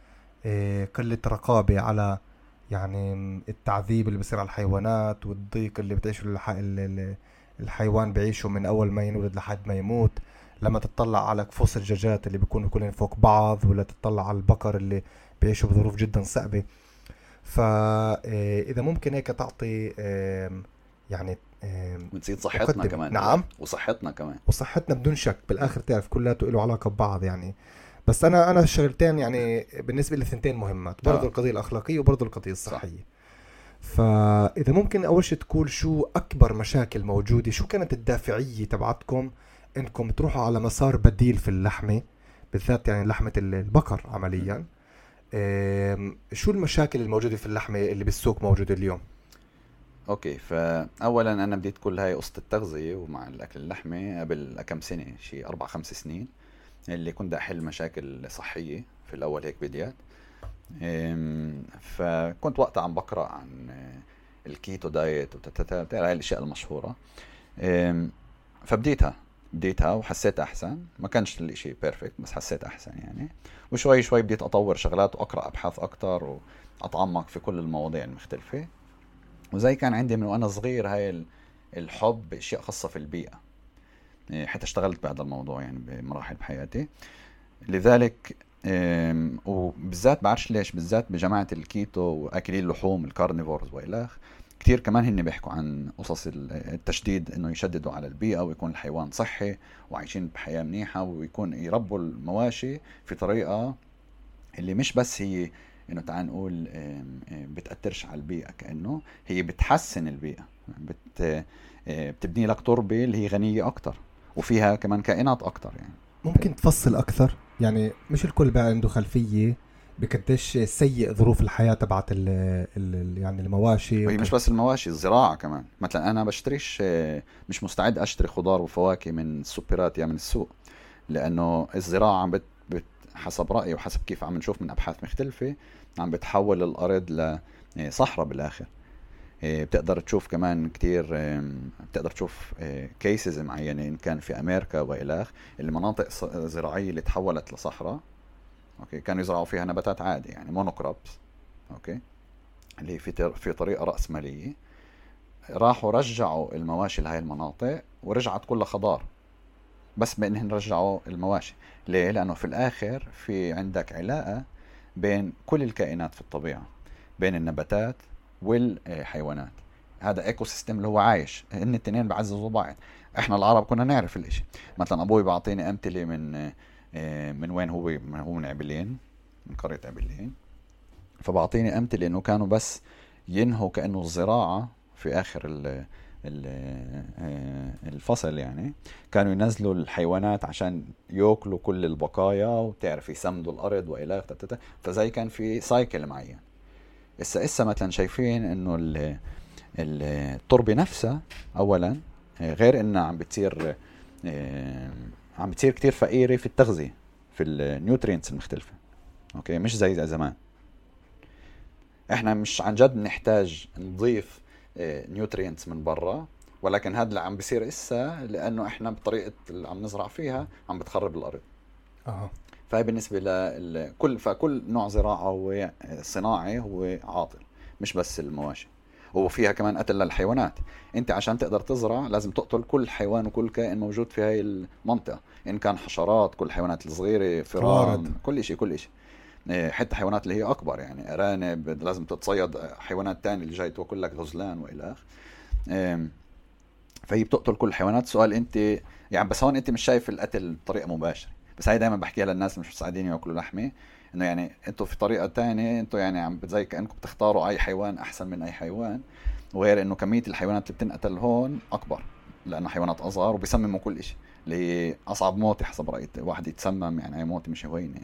قلة رقابة على يعني التعذيب اللي بصير على الحيوانات والضيق اللي بتعيشه الحيوان بعيشه من أول ما ينولد لحد ما يموت. لما تطلع على كفوس الدجاجات اللي بيكونوا كلهم فوق بعض ولا تطلع على البقر اللي بيعيشوا بظروف جدا صعبة. فإذا ممكن هيك تعطي يعني وتزيد صحتنا كمان. نعم. وصحتنا كمان. وصحتنا بدون شك بالآخر تعرف كلياته له علاقة ببعض يعني. بس أنا أنا الشغلتين يعني بالنسبة لي ثنتين مهمات برضه آه. القضية الأخلاقية وبرضه القضية الصحية. صح. فإذا ممكن أول شيء تقول شو أكبر مشاكل موجودة شو كانت الدافعية تبعتكم إنكم تروحوا على مسار بديل في اللحمة بالذات يعني لحمة البقر عمليا. شو المشاكل الموجودة في اللحمة اللي بالسوق موجودة اليوم؟ أوكي فاولا أنا بديت كل هاي قصة التغذية ومع الأكل اللحمة قبل كم سنة؟ شيء أربع خمس سنين اللي كنت أحل مشاكل صحية في الأول هيك بديات فكنت وقتها عم بقرأ عن ال keto diet هاي الأشياء المشهورة. فبديتها بديتها وحسيت أحسن. ما كانش الإشي perfect بس حسيت أحسن يعني. وشوي شوي بديت أطور شغلات وأقرأ أبحاث أكثر وأتعمق في كل المواضيع المختلفة. وزي كان عندي من وأنا صغير هاي الحب باشياء خاصة في البيئة. إيه، حتى اشتغلت بهذا الموضوع يعني بمراحل بحياتي. لذلك وبالذات بعرفش ليش بالذات بجماعة الكيتو واكلي اللحوم ال carnivores والخ كثير كمان هن بيحكوا عن قصص التشديد إنه يشددوا على البيئة ويكون الحيوان صحي وعايشين بحياة منيحة ويكون يربوا المواشي في طريقة اللي مش بس هي إنه تعال نقول بتأثرش على البيئة كأنه هي بتحسن البيئة. بت بتبني لك تربة اللي هي غنية أكثر وفيها كمان كائنات أكثر يعني. ممكن تفصل أكثر؟ يعني مش الكل بقى عنده خلفية بقديش سيء ظروف الحياة تبعت ال ال يعني المواشي وهي مش بس المواشي الزراعة كمان. مثلا أنا بشتريش مش مستعد أشتري خضار وفواكه من السوبرات يا من السوق لأنه الزراعة بت بت حسب رأيي وحسب كيف عم نشوف من أبحاث مختلفة عم بتحول الأرض لصحراء بالآخر. إيه، بتقدر تشوف كمان كتير بتقدر تشوف كيسز إيه، معينة إن كان في أمريكا وإلخ المناطق الزراعية اللي تحولت لصحراء. أوكي؟ كانوا يزرعوا فيها نباتات عادي يعني monocrops okay؟ اللي في في طريقة رأسمالية. راحوا رجعوا المواشي لهي المناطق ورجعت كلها خضار. بس بانهم رجعوا المواشي. ليه؟ لأنه في الآخر في عندك علاقة بين كل الكائنات في الطبيعة بين النباتات والحيوانات. هذا ecosystem اللي هو عايش. هن الاثنين بعززوا بعض. إحنا العرب كنا نعرف الإشي. مثلا أبوي بعطيني أمثلة من من وين هو هو من عبلين من قرية عبلين فبعطيني أمثلة إنه كانوا بس ينهوا كأنه الزراعة في آخر ال آه، الفصل يعني. كانوا ينزلوا الحيوانات عشان يأكلوا كل البقايا وتعرف يسمدوا الأرض وإلى فزي كان في سايكل معين. هسه هسه مثلا شايفين إنه التربة نفسها اولا غير إنها عم بتصير آه، عم بتصير كتير فقيرة في التغذية في ال nutrients المختلفة. okay؟ مش زي, زمان. إحنا مش عن جد نحتاج نضيف nutrients من برا ولكن هذا اللي عم بيصير إسا لأنه إحنا بطريقة اللي عم نزرع فيها عم بتخرب الأرض. أها. فهي بالنسبة لكل فكل نوع زراعة هو صناعي هو عاطل مش بس المواشي. وفيها كمان قتل للحيوانات أنت عشان تقدر تزرع لازم تقتل كل حيوان وكل كائن موجود في هاي المنطقة. إن كان حشرات كل الحيوانات الصغيرة فران كل شيء كل شيء إيه، حتى حيوانات اللي هي أكبر يعني أرانب لازم تتصيد حيوانات تانية اللي جاي تأكل لك غزلان وإلى اخره فهي بتقتل كل الحيوانات سؤال أنت يعني بس هون أنت مش شايف القتل بطريقة مباشرة. بس هاي دائما بحكيها للناس مش مساعدين يأكلوا لحمة. إنه يعني أنتم في طريقة تانية أنتم يعني عم زي كانكم بتختاروا أي حيوان أحسن من أي حيوان وغير إنه كمية الحيوانات اللي بتنقتل هون أكبر لأنه حيوانات أصغر وبيسمموا كل شيء اللي أصعب موتة حسب رأيي واحد يتسمم يعني هي موتة مش هوينة.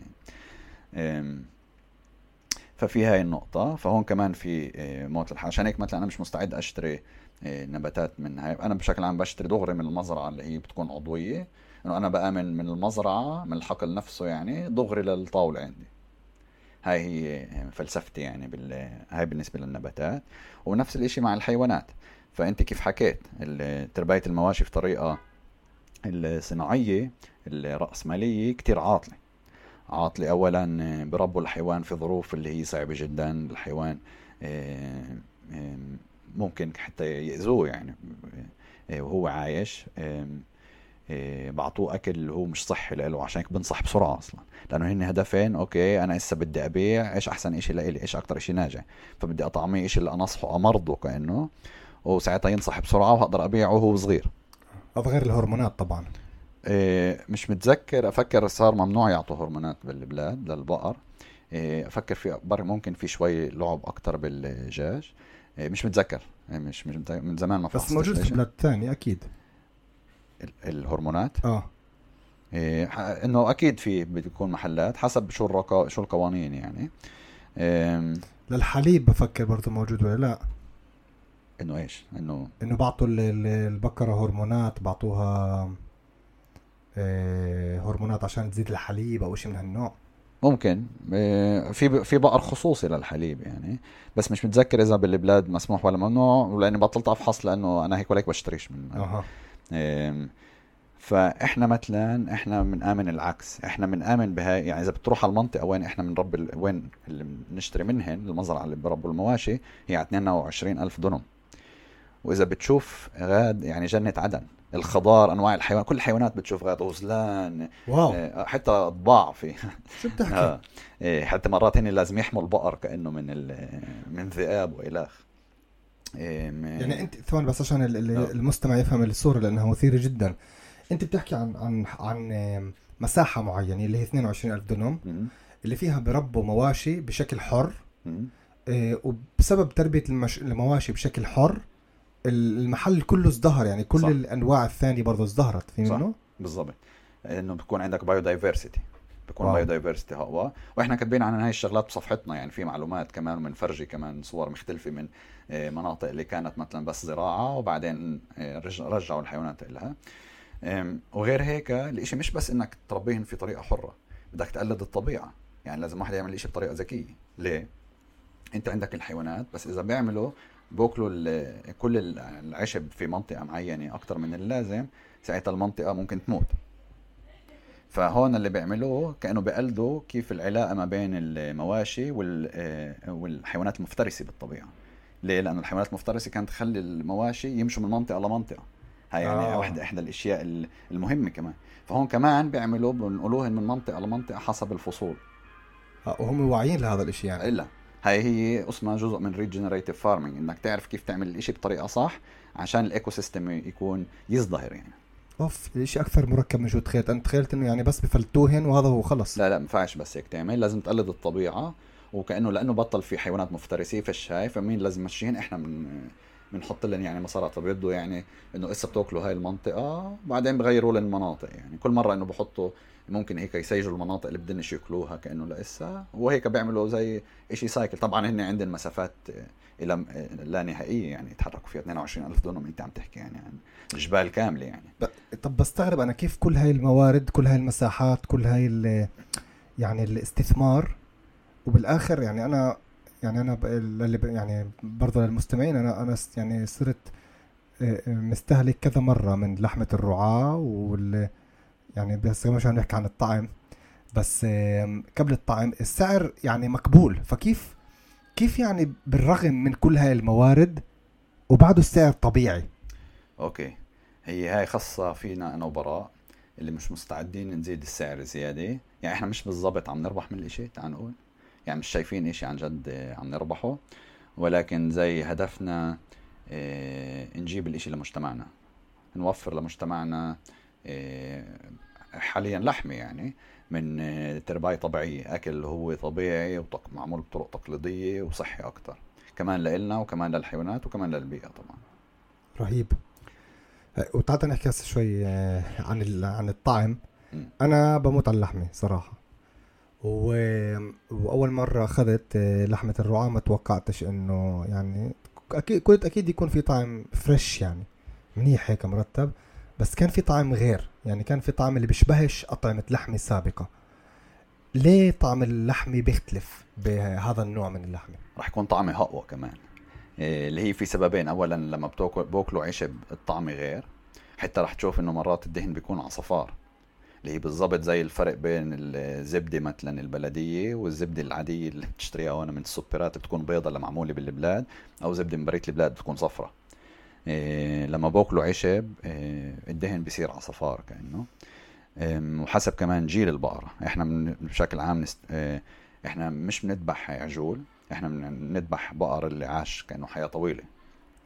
يعني. ففي هاي النقطة فهون كمان في آه، موت الحيوان. عشان هيك مثلا أنا مش مستعد أشتري آه، نباتات من هاي. أنا بشكل عام بشتري دغري من المزرعة اللي هي بتكون عضوية إنه أنا بآمن من المزرعة من الحقل نفسه يعني دغري للطاولة عندي. هاي هي فلسفتي يعني بال... هاي بالنسبة للنباتات. ونفس الإشي مع الحيوانات. فأنت كيف حكيت؟ تربيه المواشي في طريقه الصناعية الرأسمالية كتير عاطلة. عاطلة أولا بربوا الحيوان في ظروف اللي هي صعبة جدا. الحيوان آه، آه، ممكن حتى يأذوه يعني آه، وهو عايش. بعطوه أكل اللي هو مش صحي له عشان هيك بنصح بسرعة أصلا. لأنه هن هدفين أوكي أنا هسه بدي أبيع إيش أحسن شيء لإلي إيش أكثر شيء ناجح. فبدي أطعميه شيء اللي أنصحه أمرضه كأنه وساعتها ينصح بسرعة وهقدر أبيعه وهو صغير. هذا غير الهرمونات طبعا. إيه مش متذكر أفكر صار ممنوع يعطوا هرمونات بالبلاد للبقر. إيه أفكر في ممكن في شوي لعب أكثر بالدجاج إيه مش متذكر إيه مش مش من زمان ما بس موجود في بلاد ثانية أكيد. الهرمونات. آه. إيه إنه أكيد في بتكون محلات حسب شو الرقا شو القوانين يعني. إيه للحليب بفكر برضه موجود ولا لا؟ إنه إيش؟ إنه إنه بعطوا البقره هرمونات بعطوها إيه هرمونات عشان تزيد الحليب أو شيء من هالنوع. ممكن. إيه في في بقر خصوصي للحليب يعني. بس مش متذكر إذا بالبلاد مسموح ولا ممنوع ولاني بطلت أفحص لأنه أنا هيك ولا هيك بشتريش من أه. فإحنا مثلا إحنا بنآمن العكس. إحنا بنآمن بهاي يعني إذا بتروح على المنطقة وين إحنا بنربي وين اللي بنشتري منهن المزرعة اللي بربوا المواشي هي على 22 ألف دنم وإذا بتشوف غاد يعني جنة عدن. الخضار أنواع الحيوانات كل الحيوانات بتشوف غاد غزلان واو. آه، حتى ضباع في شو بتحكي؟ آه. إيه، حتى مرات هن لازم يحموا البقر كأنه من من ذئاب والخ إيه يعني انت ثواني بس عشان آه. المستمع يفهم الصورة لأنها مثيرة جدا. انت بتحكي عن عن عن مساحة معينة اللي هي 22000 دنم اللي فيها بربوا مواشي بشكل حر إيه وبسبب تربية المش... المواشي بشكل حر المحل كله ازدهر يعني كل صح. الأنواع الثانية برضه ازدهرت في منه بالضبط. إنه بيكون عندك biodiversity بيكون biodiversity هو وإحنا كاتبين عن هاي الشغلات بصفحتنا يعني في معلومات كمان وبنفرجي كمان صور مختلفة من آه، مناطق اللي كانت مثلا بس زراعة وبعدين آه، رجعوا الحيوانات لها وغير هيك الإشي مش بس إنك تربيهم في طريقة حرة بدك تقلد الطبيعة. يعني لازم واحد يعمل الاشي بطريقة ذكية. ليه؟ أنت عندك الحيوانات بس إذا بيعملوا بوكلوا كل العشب في منطقة معينة أكثر من اللازم ساعتها المنطقة ممكن تموت. فهون اللي بيعملوه كأنه بيقلدوا كيف العلاقة ما بين المواشي والحيوانات المفترسة بالطبيعة. ليه؟ لأنه الحيوانات المفترسة كانت تخلي المواشي يمشوا من منطقة لمنطقة. هاي يعني آه. واحدة إحدى الأشياء المهمة كمان. فهون كمان بيعملوا بنقولوهن من منطقة لمنطقة حسب الفصول. آه وهم واعيين لهذا الشيء يعني. إلا. هاي هي اسمها جزء من regenerative farming إنك تعرف كيف تعمل الإشي بطريقة صح عشان ال ecosystem يكون يزدهر يعني. أوف الشيء أكثر مركب من شو تخيلت. أنا تخيلت إنه يعني بس بفلتوهن وهذا هو خلص. لا لا ما ينفعش بس هيك تعمل لازم تقلد الطبيعة وكأنه لأنه بطل في حيوانات مفترسة فيش هاي فمين لازم يمشيهن؟ إحنا من بنحط لهم يعني مسارات فبيبدوا يعني إنه إسا بتاكلوا هاي المنطقة بعدين بغيروا لهم المناطق يعني. كل مرة إنه بحطوا ممكن هيك يسيجوا المناطق اللي بدهنش ياكلوها كأنه لسه وهيك بيعملوا زي شيء cycle. طبعا هن عندهم مسافات إلى لا نهائية يعني يتحركوا فيها 22000 دونم انت عم تحكي يعني عن جبال كاملة يعني. طب بستغرب أنا كيف كل هاي الموارد كل هاي المساحات كل هاي يعني الاستثمار وبالآخر يعني أنا يعني أنا اللي يعني برضه للمستمعين أنا أنا يعني صرت آه، آه، مستهلك كذا مرة من لحمة الرعاة وال يعني بس مش نحكي عن الطعم بس قبل الطعم السعر يعني مقبول فكيف كيف يعني بالرغم من كل هاي الموارد وبعده السعر طبيعي؟ أوكي. هي هاي خاصة فينا أنا وبراء اللي مش مستعدين نزيد السعر زيادة. يعني إحنا مش بالضبط عم نربح من الإشي تعال نقول. يعني مش شايفين إشي عن جد عم نربحه. ولكن زي هدفنا آه نجيب الإشي لمجتمعنا. نوفر لمجتمعنا آه حاليا لحمة يعني. من آه ترباية طبيعية. أكل هو طبيعي ومعمول بطرق تقليدية وصحي أكتر. كمان لإلنا وكمان للحيوانات وكمان للبيئة طبعا. رهيب. وتعال نحكي هسه شوي آه، عن عن الطعم. أنا بموت على اللحمة صراحة. و... وأول مرة أخذت آه، لحمة الرعاه ما توقعتش إنه يعني أكيد كنت أكيد يكون في طعم فريش يعني. منيح هيك مرتب. بس كان في طعم غير. يعني كان في طعم اللي بيشبهش أطعمة لحمة السابقه ليه طعم اللحمة بيختلف بهذا النوع من اللحمة؟ راح يكون طعمه اقوى كمان. إيه، اللي هي في سببين. اولا لما بتاكلوا عيش الطعم غير حتى راح تشوف إنه مرات الدهن بيكون على صفار اللي هي بالضبط زي الفرق بين الزبدة مثلا البلدية والزبدة العادية اللي بتشتريها هون من السوبرات بتكون بيضة اللي معموله بالبلاد أو زبدة من برية البلاد بتكون صفرة لما باكلوا عشب إيه الدهن بصير على صفار كأنه. وحسب كمان جيل البقرة. إحنا بشكل عام نست... إيه إحنا مش بنذبح عجول إحنا بنذبح بقر اللي عاش كأنه حياة طويلة.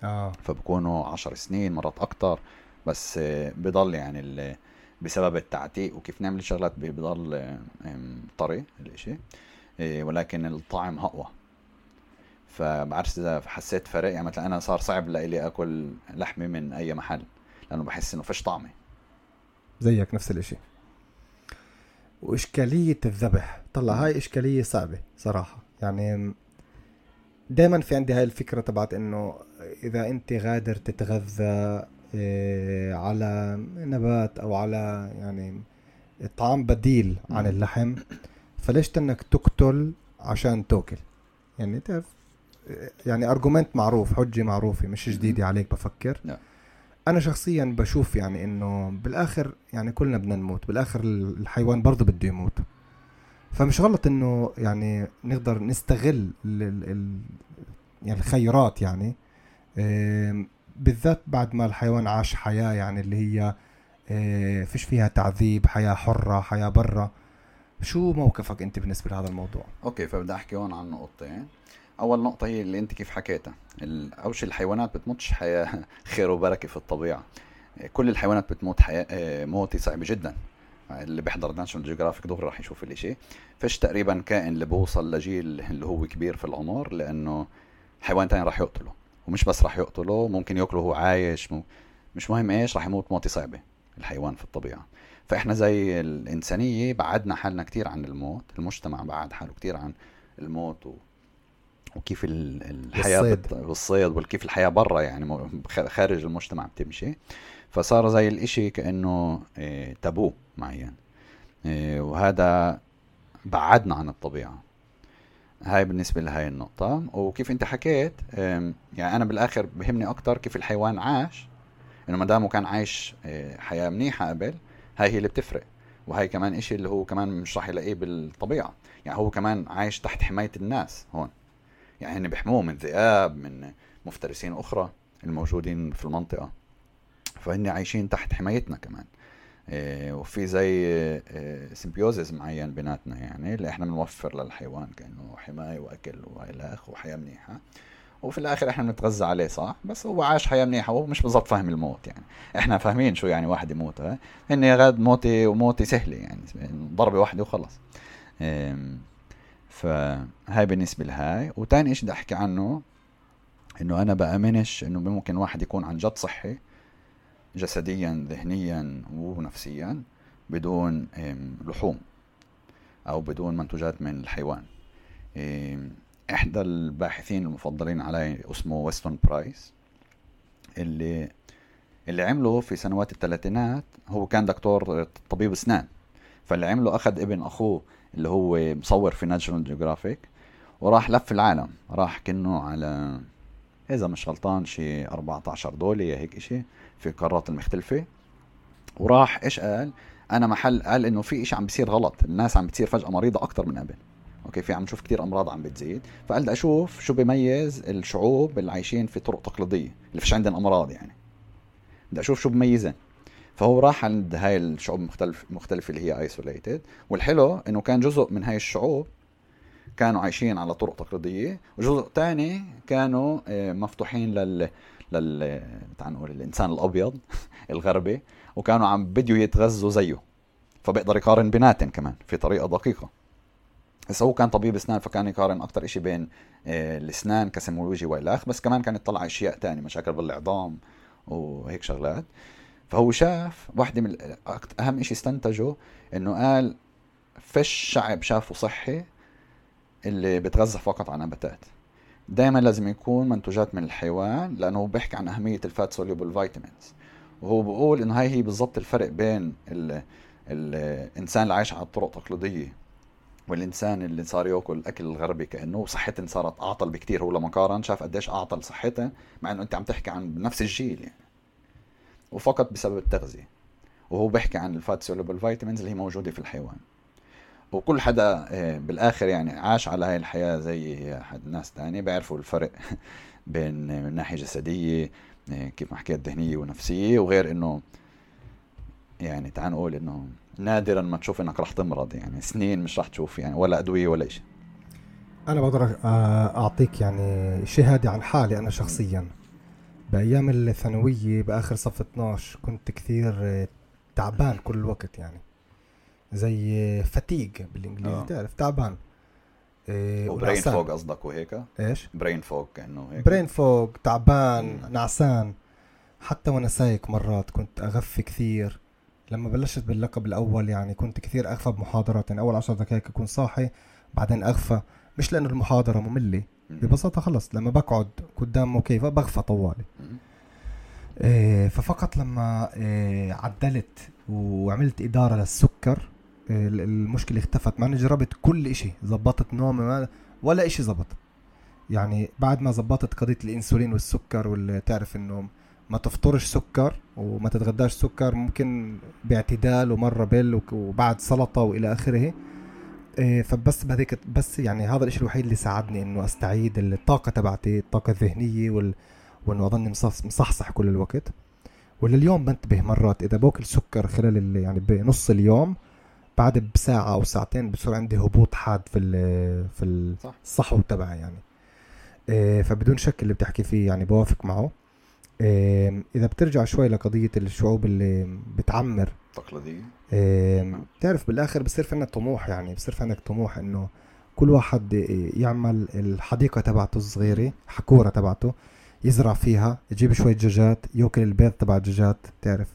آه. فبكونوا عشر سنين مرات أكتر. بس بضل يعني بسبب التعتيق وكيف نعمل الشغلات بضل طري الإشي. ولكن الطعم أقوى. فبعرفش إذا حسيت فرق. يعني مثلا أنا صار صعب لإلي آكل لحمة من أي محل لأنه بحس إنه فيش طعمة. زيك نفس الإشي. وإشكالية الذبح. طلع هاي إشكالية صعبة صراحة. يعني دائما في عندي هاي الفكرة تبعت إنه إذا أنت غادر تتغذى إيه، على نبات أو على يعني طعام بديل عن اللحم فليش تنك تقتل عشان تأكل؟ يعني يعني ارجومنت معروف حجة معروفة مش جديدة عليك بفكر. أنا شخصيا بشوف يعني إنه بالآخر يعني كلنا بدنا نموت بالآخر الحيوان برضه بده يموت. فمش غلط إنه يعني نقدر نستغل ال ال يعني الخيرات يعني بالذات بعد ما الحيوان عاش حياة يعني اللي هي آه، فيش فيها تعذيب حياة حرة حياة برا شو موقفك أنت بالنسبة لهذا الموضوع؟ okay فبدي أحكي هون عن نقطتين. أول نقطة هي اللي أنت كيف حكيتها. اول شيء الحيوانات بتموتش حياة خير وبركة في الطبيعة. كل الحيوانات بتموت حياة آه، موتة صعبة جدا. اللي بيحضر ناشونال جيوغرافيك دغري راح يشوف الإشي. فيش تقريبا كائن اللي بوصل لجيل اللي هو كبير في العمر لأنه حيوان تاني راح يقتله. ومش بس راح يقتله ممكن يأكله وهو عايش مش مهم إيش راح يموت موتة صعبة. الحيوان في الطبيعة. فإحنا زي الإنسانية بعدنا حالنا كتير عن الموت. المجتمع بعد حاله كتير عن الموت و... وكيف الحياة والصيد. والصيد وكيف الحياة برا يعني خارج المجتمع بتمشي. فصار زي الإشي كأنه آه، تابو معين. آه، وهذا بعدنا عن الطبيعة. هاي بالنسبة لهاي النقطة. وكيف أنت حكيت يعني أنا بالآخر بهمني أكتر كيف الحيوان عاش. إنه ما دامه كان عايش آه، حياة منيحة قبل هاي هي اللي بتفرق. وهي كمان إشي اللي هو كمان مش راح يلاقيه بالطبيعة. يعني هو كمان عايش تحت حماية الناس هون. يعني هن بيحموه من ذئاب من مفترسين أخرى الموجودين في المنطقة. فهن عايشين تحت حمايتنا كمان. إيه وفي زي إيه symbiosis معين بيناتنا يعني اللي إحنا بنوفر للحيوان كأنه حماية وأكل والى اخره وحياة منيحة. وفي الآخر إحنا بنتغذى عليه صح؟ بس هو عاش حياة منيحة وهو مش بالضبط فاهم الموت يعني. إحنا فاهمين شو يعني واحد يموت هن غاد موتي وموتي سهلة يعني ضربة واحدة وخلص. إيه فهاي بالنسبة لهاي. وتاني شيء بدي أحكي عنه إنه أنا بأمنش إنه ممكن واحد يكون عن جد صحي جسديا ذهنيا ونفسيا بدون لحوم أو بدون منتوجات من الحيوان. إحدى الباحثين المفضلين علي اسمه ويستون برايس اللي اللي عمله في سنوات الثلاثينات هو كان دكتور طبيب أسنان. فاللي عمله أخذ ابن أخوه اللي هو مصور في ناشونال جيوغرافيك وراح لف العالم. راح كنه على إذا مش غلطان شي 14 دولة هيك إشي في القارات المختلفة. وراح إيش قال؟ أنا محل قال إنه في إشي عم بيصير غلط. الناس عم بتصير فجأة مريضة أكثر من قبل. أوكي في عم نشوف كثير أمراض عم بتزيد. فقال بدي أشوف شو بيميز الشعوب اللي عايشين في طرق تقليدية اللي فيش عندهم أمراض يعني. بدي أشوف شو بميزن فهو راح عند هاي الشعوب المختلفة مختلفة اللي هي isolated والحلو إنه كان جزء من هاي الشعوب كانوا عايشين على طرق تقليدية وجزء تاني كانوا آه، مفتوحين لل لل تعال نقول الإنسان الأبيض الغربي وكانوا عم بديو يتغذوا زيه. فبيقدر يقارن بيناتن كمان في طريقة دقيقة. بس هو كان طبيب أسنان فكان يقارن أكثر شيء بين آه، الأسنان كسيمولوجي وإلاخ بس كمان كان يطلع أشياء تانية مشاكل بالعظام وهيك شغلات. فهو شاف واحدة من أهم شيء استنتجه إنه قال فيش شعب شافه صحي اللي بتغذى فقط على نباتات. دائما لازم يكون منتوجات من الحيوان لأنه هو بيحكي عن أهمية ال fat soluble vitamins وهو بيقول إنه هاي هي بالضبط الفرق بين ال الإنسان اللي عايش على الطرق التقليديه والإنسان اللي صار يأكل الأكل الغربي كأنه صحته صارت أعطل بكثير هو لما قارن شاف قديش أعطل صحته مع إنه أنت عم تحكي عن نفس الجيل يعني. وفقط بسبب التغذية. وهو بيحكي عن ال fat soluble vitamins اللي هي موجودة في الحيوان. وكل حدا آه، بالآخر يعني عاش على هاي الحياة زي حد ناس تاني بيعرفوا الفرق بين من ناحية جسدية آه، كيف ما حكيت ذهنية ونفسية وغير إنه يعني تعال نقول إنه نادرا ما تشوف إنك رح تمرض يعني سنين مش رح تشوف يعني ولا أدوية ولا شيء أنا بقدر آه، أعطيك يعني شهادة عن حالي أنا شخصيا. بأيام الثانوية بآخر صف 12 كنت كثير تعبان كل الوقت يعني. زي فتيج بالإنجليزي آه. تعرف؟ تعبان. إيه وبرين فوق قصدك وهيك؟ إيش؟ برين فوق كانه هيك. برين فوق تعبان مم. نعسان. حتى وأنا سايق مرات كنت أغفي كثير. لما بلشت باللقب الأول يعني كنت كثير أغفى بمحاضرات يعني أول عشر دقائق أكون صاحي بعدين أغفى. مش لأنه المحاضرة مملة. ببساطة خلص لما بقعد قدام مكيف بغفى طوالي. إيه ففقط لما إيه عدلت وعملت إدارة للسكر المشكلة اختفت. مع إني جربت كل إشي زبطت نومي ولا إشي زبط يعني بعد ما زبطت قضية الإنسولين والسكر واللي تعرف إنه ما تفطرش سكر وما تتغداش سكر ممكن باعتدال ومرة بل وبعد سلطة وإلى آخره. فبس بهذيك بس يعني هذا الشيء الوحيد اللي ساعدني إنه أستعيد الطاقة تبعتي الطاقة الذهنية وال وإنه أظني مصحصح كل الوقت. ولليوم بنتبه مرات. إذا باكل سكر خلال يعني بنص اليوم بعد بساعة أو ساعتين بصير عندي هبوط حاد في في الصحو تبعي يعني. إيه فبدون شك اللي بتحكي فيه يعني بوافق معه. إذا بترجع شوي لقضية الشعوب اللي بتعمر تقليدية إيه بتعرف بالآخر بصير في عندنا طموح يعني بصير في عندك طموح إنه كل واحد يعمل الحديقة تبعته الصغيرة حكورة تبعته يزرع فيها يجيب شوية دجاجات يأكل البيض تبع الدجاجات تعرف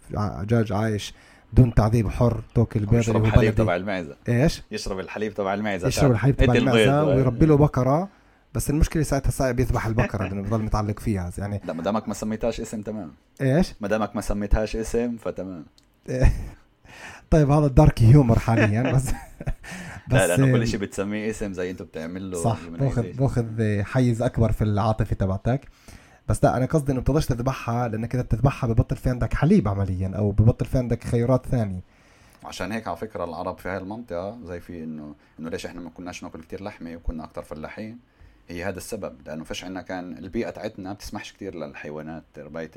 دجاج عايش بدون تعذيب حر توكل البيض يشرب الحليب تبع المعزة. إيش؟ يشرب الحليب تبع المعزة يشرب الحليب تبع المعزة ويربي له بقرة بس المشكلة ساعتها صعب يذبح البقرة لأنه بضل متعلق فيها يعني لا ما دامك ما سميتهاش اسم تمام. إيش؟ ما دامك ما سميتهاش اسم فتمام. طيب هذا الدارك هيومر حاليا بس بس لا لأنه كل شيء بتسميه اسم زي انت بتعمل له صح باخذ بأخذ حيز أكبر في العاطفة تبعتك. بس لا أنا قصدي إنه بتقدرش تذبحها لأنك إذا بتذبحها ببطل في عندك حليب عمليا أو ببطل في عندك خيارات ثانية. عشان هيك على فكرة العرب في هاي المنطقة زي في انه إنه ليش إحنا ما كناش ناكل كتير لحمة وكنا أكثر فلاحين؟ هي هذا السبب لأنه فيش عندنا كان البيئة تاعتنا بتسمحش كتير للحيوانات رباية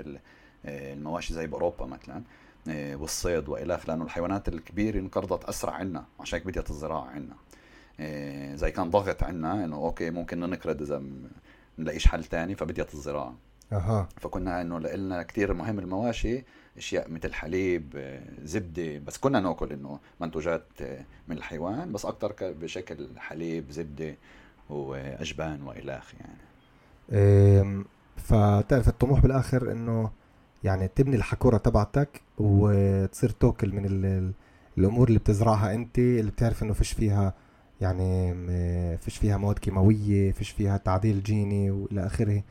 آه، المواشي زي بأوروبا مثلا آه، والصيد والخ لأنه الحيوانات الكبيرة انقرضت أسرع عنا عشان هيك بدات الزراعه عنا. آه، زي كان ضغط عنا إنه أوكي ممكن ننقرض إذا نلاقيش حل تاني فبديت الزراعه أها. فكنا إنه لنا كثير مهم المواشي أشياء مثل حليب زبدة بس كنا نأكل إنه منتوجات من الحيوان بس أكثر بشكل حليب زبدة. واجبان وإلخ يعني. فتعرف الطموح بالآخر إنه يعني تبني الحكورة تبعتك وتصير تاكل من الأمور اللي بتزرعها أنت اللي بتعرف إنه فيش فيها يعني فيش فيها مواد كيماوية فيش فيها تعديل جيني وإلى آخره.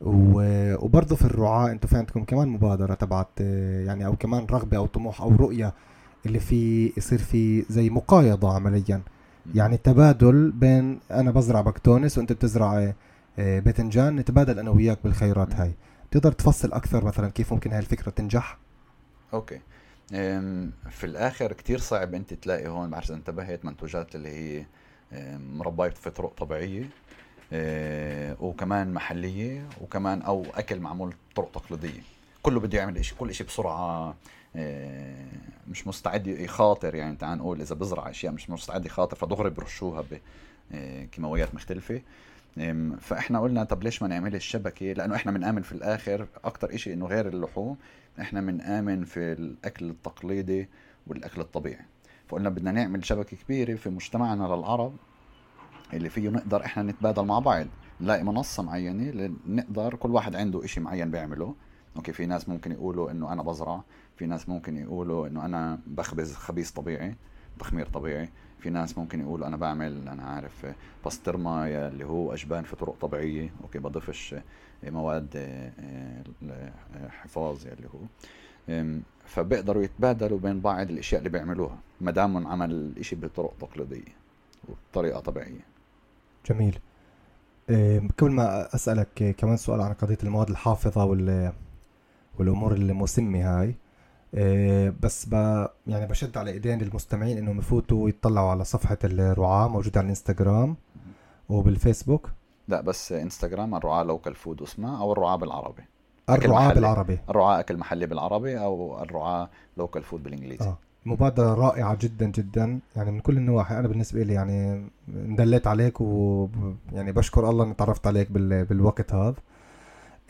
وبرضه في الرعاة أنتم في عندكم كمان مبادرة تبعت يعني أو كمان رغبة أو طموح أو رؤية اللي في يصير في زي مقايضة عمليا. يعني تبادل بين أنا بزرع بكتونس وأنت بتزرع آه، باذنجان نتبادل أنا وياك بالخيرات هاي. تقدر تفصل أكثر مثلا كيف ممكن هاي الفكرة تنجح؟ أوكي. في الآخر كتير صعب أنت تلاقي هون بعرف انتبهت منتوجات اللي هي مرباية في طرق طبيعية آه، وكمان محلية وكمان أو أكل معمول طرق تقليدية. كله بده يعمل شيء كل شيء بسرعة. آه، مش مستعد يخاطر يعني تعال نقول إذا بزرع أشياء مش مستعد يخاطر فدغري برشوها بكيماويات مختلفة. فإحنا قلنا طب ليش ما نعمل الشبكه لأنه إحنا بنآمن في الآخر. أكثر شيء إنه غير اللحوم إحنا بنآمن في الأكل التقليدي والأكل الطبيعي. فقلنا بدنا نعمل شبكة كبيرة في مجتمعنا للعرب اللي فيه نقدر إحنا نتبادل مع بعض. نلاقي منصة معينة نقدر كل واحد عنده إشي معين بيعمله. أوكي في ناس ممكن يقولوا إنه أنا بزرع. في ناس ممكن يقولوا إنه أنا بخبز خبيز طبيعي تخمير طبيعي. في ناس ممكن يقولوا أنا بعمل أنا عارف بسطرمة اللي هو أجبان في طرق طبيعية. أوكي بضيفش مواد آه، حفاظ اللي هو. فبيقدروا يتبادلوا بين بعض الأشياء اللي بيعملوها ما دام عمل الاشي بطرق تقليدية وبطريقة طبيعية. جميل. قبل ما أسألك كمان سؤال عن قضية المواد الحافظة وال والأمور المسمة هاي بس ب يعني بشد على إيدين المستمعين إنهم يفوتوا يطلعوا على صفحة الرعاة موجودة على الإنستغرام وبالفيسبوك. لا بس إنستغرام الرعاة local food اسمها أو الرعاة بالعربي. الرعاة بالعربي. الرعاة أكل محلي بالعربي أو الرعاة local food بالإنجليزي. آه. مبادرة رائعة جدا جدا. يعني من كل النواحي. أنا بالنسبة لي يعني مدلت عليك و يعني بشكر الله إني تعرفت عليك بال... بالوقت هذا.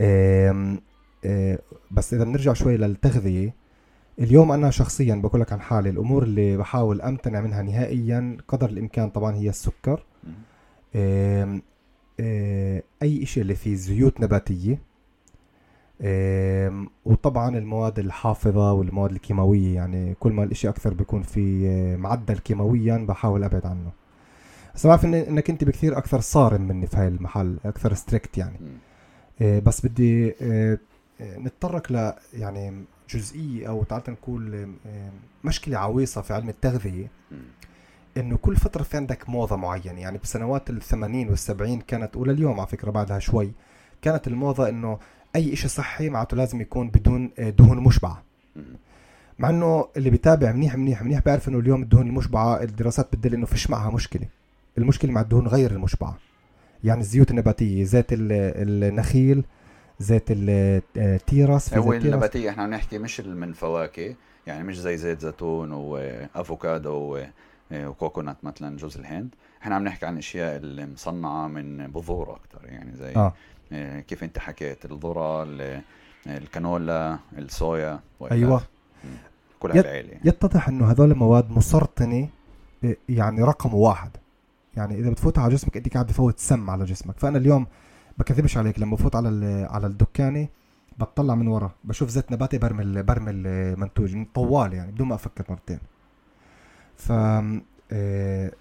إيه... إيه... بس إذا بنرجع شوي للتغذية اليوم أنا شخصيا بقول لك عن حالي الأمور اللي بحاول أمتنع منها نهائيا قدر الإمكان طبعا هي السكر. إيه... إيه... أي شيء اللي فيه زيوت نباتية. وطبعا المواد الحافظة والمواد الكيماوية يعني كل ما الإشي أكثر بيكون في آه، معدل كيماويا بحاول أبعد عنه. بس بعرف إن إنك أنت بكثير أكثر صارم مني في هاي المحل أكثر ستريكت يعني. آه، بس بدي آه، نتطرق ل يعني جزئية أو تعال نقول مشكلة عويصة في علم التغذية إنه كل فترة في عندك موضة معينة. يعني بسنوات الثمانين والسبعين كانت ولليوم على فكرة بعدها شوي كانت الموضة إنه أي شيء صحي معناته لازم يكون بدون آه، دهون مشبعة. مع إنه اللي بيتابع منيح منيح منيح بيعرف إنه اليوم الدهون المشبعة الدراسات بتدل إنه فيش معها مشكلة. المشكلة مع الدهون غير المشبعة. يعني الزيوت النباتية زيت النخيل زيت التيرس في هو النباتية. إحنا عم نحكي مش من فواكه يعني مش زي زيت زيتون وافوكادو وكوكونات مثلا جوز الهند. إحنا عم نحكي عن أشياء اللي مصنعة من بذور أكثر يعني زي آه. آه، كيف أنت حكيت الذرة الكانولا الصويا أيوه. كل هالعيله يعني. يتضح إنه هذول المواد مسرطنة آه، يعني رقم واحد. يعني إذا بتفوت على جسمك أنت قاعد بفوت سم على جسمك. فأنا اليوم بكذبش عليك لما بفوت على على الدكانة بطلع من ورا بشوف زيت نباتي برمي برمي المنتوج طوال يعني بدون ما أفكر مرتين. ف آه،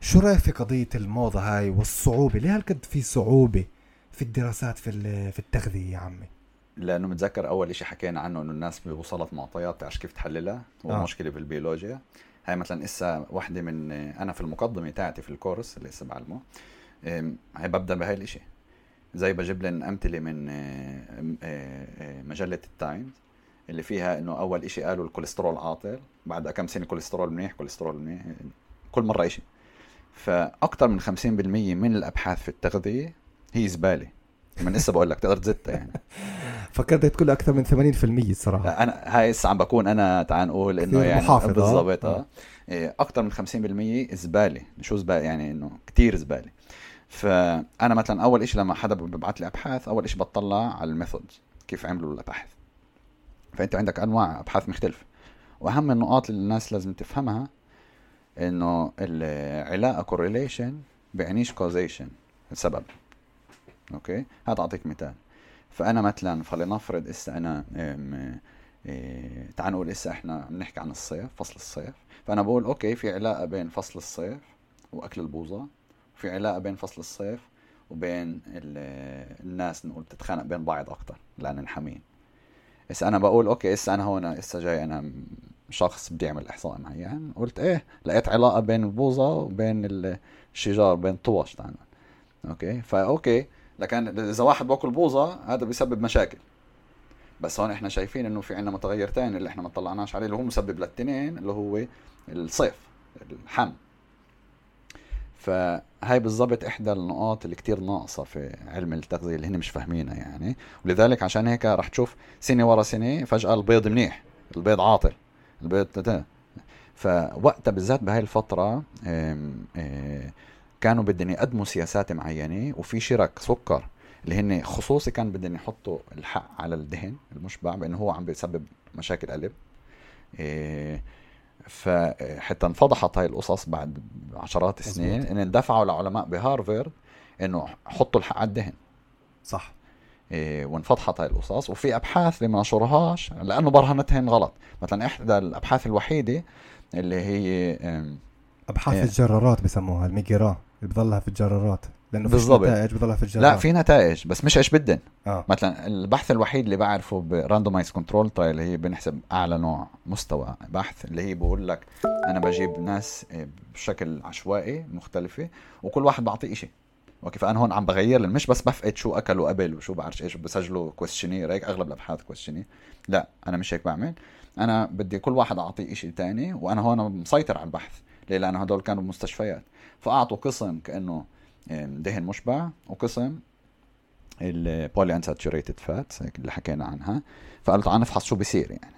شو رأيك في قضية الموضة هاي والصعوبة؟ ليه هالقد في صعوبة في الدراسات في في التغذية يا عمي؟ لأنه متذكر أول شيء حكينا عنه إنه الناس بوصلت معطيات تعرف كيف تحللها؟ هو آه. بالبيولوجيا. هاي مثلا إسا وحدة من أنا في المقدمة تاعتي في الكورس اللي لسه بعلمه هاي ببدأ بهاي الإشي. زي بجيب لهم أمثلة من آه، آه، مجلة التايمز اللي فيها إنه أول إشي قالوا الكوليسترول عاطل بعد كم سنة كوليسترول منيح كوليسترول منيح كل مرة إشي. فاكثر من 50% من الأبحاث في التغذية هي زباله من لسه بقول لك تقدر تزتها يعني. فكرت تقول أكثر من 80% الصراحه أنا هاي هسه عم بكون أنا تعال نقول إنه يعني بالضبط آه, آه. إيه، أكثر من 50% زباله شو زباله يعني إنه كثير زباله فأنا مثلا أول شيء لما حدا ببعث لي أبحاث أول شيء بطلع على ال methods كيف عملوا الأبحاث. فأنت عندك أنواع أبحاث مختلفة. وأهم النقاط اللي الناس لازم تفهمها إنه العلاقة correlation بيعنيش causation سبب أوكي؟ هات أعطيك مثال. فأنا مثلا فلنفرض إسا أنا إيه تعال نقول إسا إحنا بنحكي عن الصيف فصل الصيف. فأنا بقول أوكي في علاقة بين فصل الصيف وأكل البوظة. في علاقة بين فصل الصيف وبين الناس نقول تتخانق بين بعض أكثر لأن نحمين هسه أنا بقول أوكي هسه أنا هون هسه جاي أنا شخص بدي أعمل احصاء معين قلت إيه لقيت علاقة بين البوظه وبين الشجار بين الطوش تاعنا أوكي؟ فاوكي لكن إذا واحد باكل بوظه هذا بيسبب مشاكل. بس هون إحنا شايفين إنه في عندنا متغير ثاني اللي إحنا ما طلعناش عليه اللي هو مسبب للتنين اللي هو الصيف الحم. فهاي بالضبط إحدى النقاط اللي كتير ناقصة في علم التغذية اللي هن مش فاهمينها يعني ولذلك عشان هيك رح تشوف سنة ورا سنة فجأة البيض منيح البيض عاطل البيض تتا. فوقتها بالذات بهاي الفترة كانوا بدهم يقدموا سياسات معينة وفي شرك سكر اللي هن خصوصي كان بدهم يحطوا الحق على الدهن المشبع بأنه هو عم بيسبب مشاكل قلب فحتى انفضحت هاي القصص بعد عشرات السنين إن اندفعوا لعلماء بهارفرد إنه حطوا الحق على الدهن. صح. إيه وانفضحت هاي القصص. وفي أبحاث اللي ما نشرهاش لأنه برهنتهن غلط. مثلا إحدى الأبحاث الوحيدة اللي هي أبحاث إيه. الجرارات بسموها الميجرا اللي بضلها في الجرارات. لأنه بالضبط. نتائج بضلها في الجرارات لا في نتائج بس مش إيش بدن. آه. مثلا البحث الوحيد اللي بعرفه ب randomized control trial اللي هي بنحسب أعلى نوع مستوى بحث اللي هي بقول لك أنا بجيب ناس بشكل عشوائي مختلفة وكل واحد بعطيه شيء أوكي فأنا هون عم بغير مش بس بفقد شو اكلوا قبل وشو بعرف إيش بسجلوا questionnaire هيك أغلب الأبحاث questionnaire لا أنا مش هيك بعمل. أنا بدي كل واحد أعطيه شيء ثاني وأنا هون مسيطر على البحث. ليه؟ لأنه هدول كانوا بمستشفيات فأعطوا قسم كأنه دهن مشبع وقسم البولي انساتوريتد فات اللي حكينا عنها. فقالوا تعال نفحص شو بيصير يعني.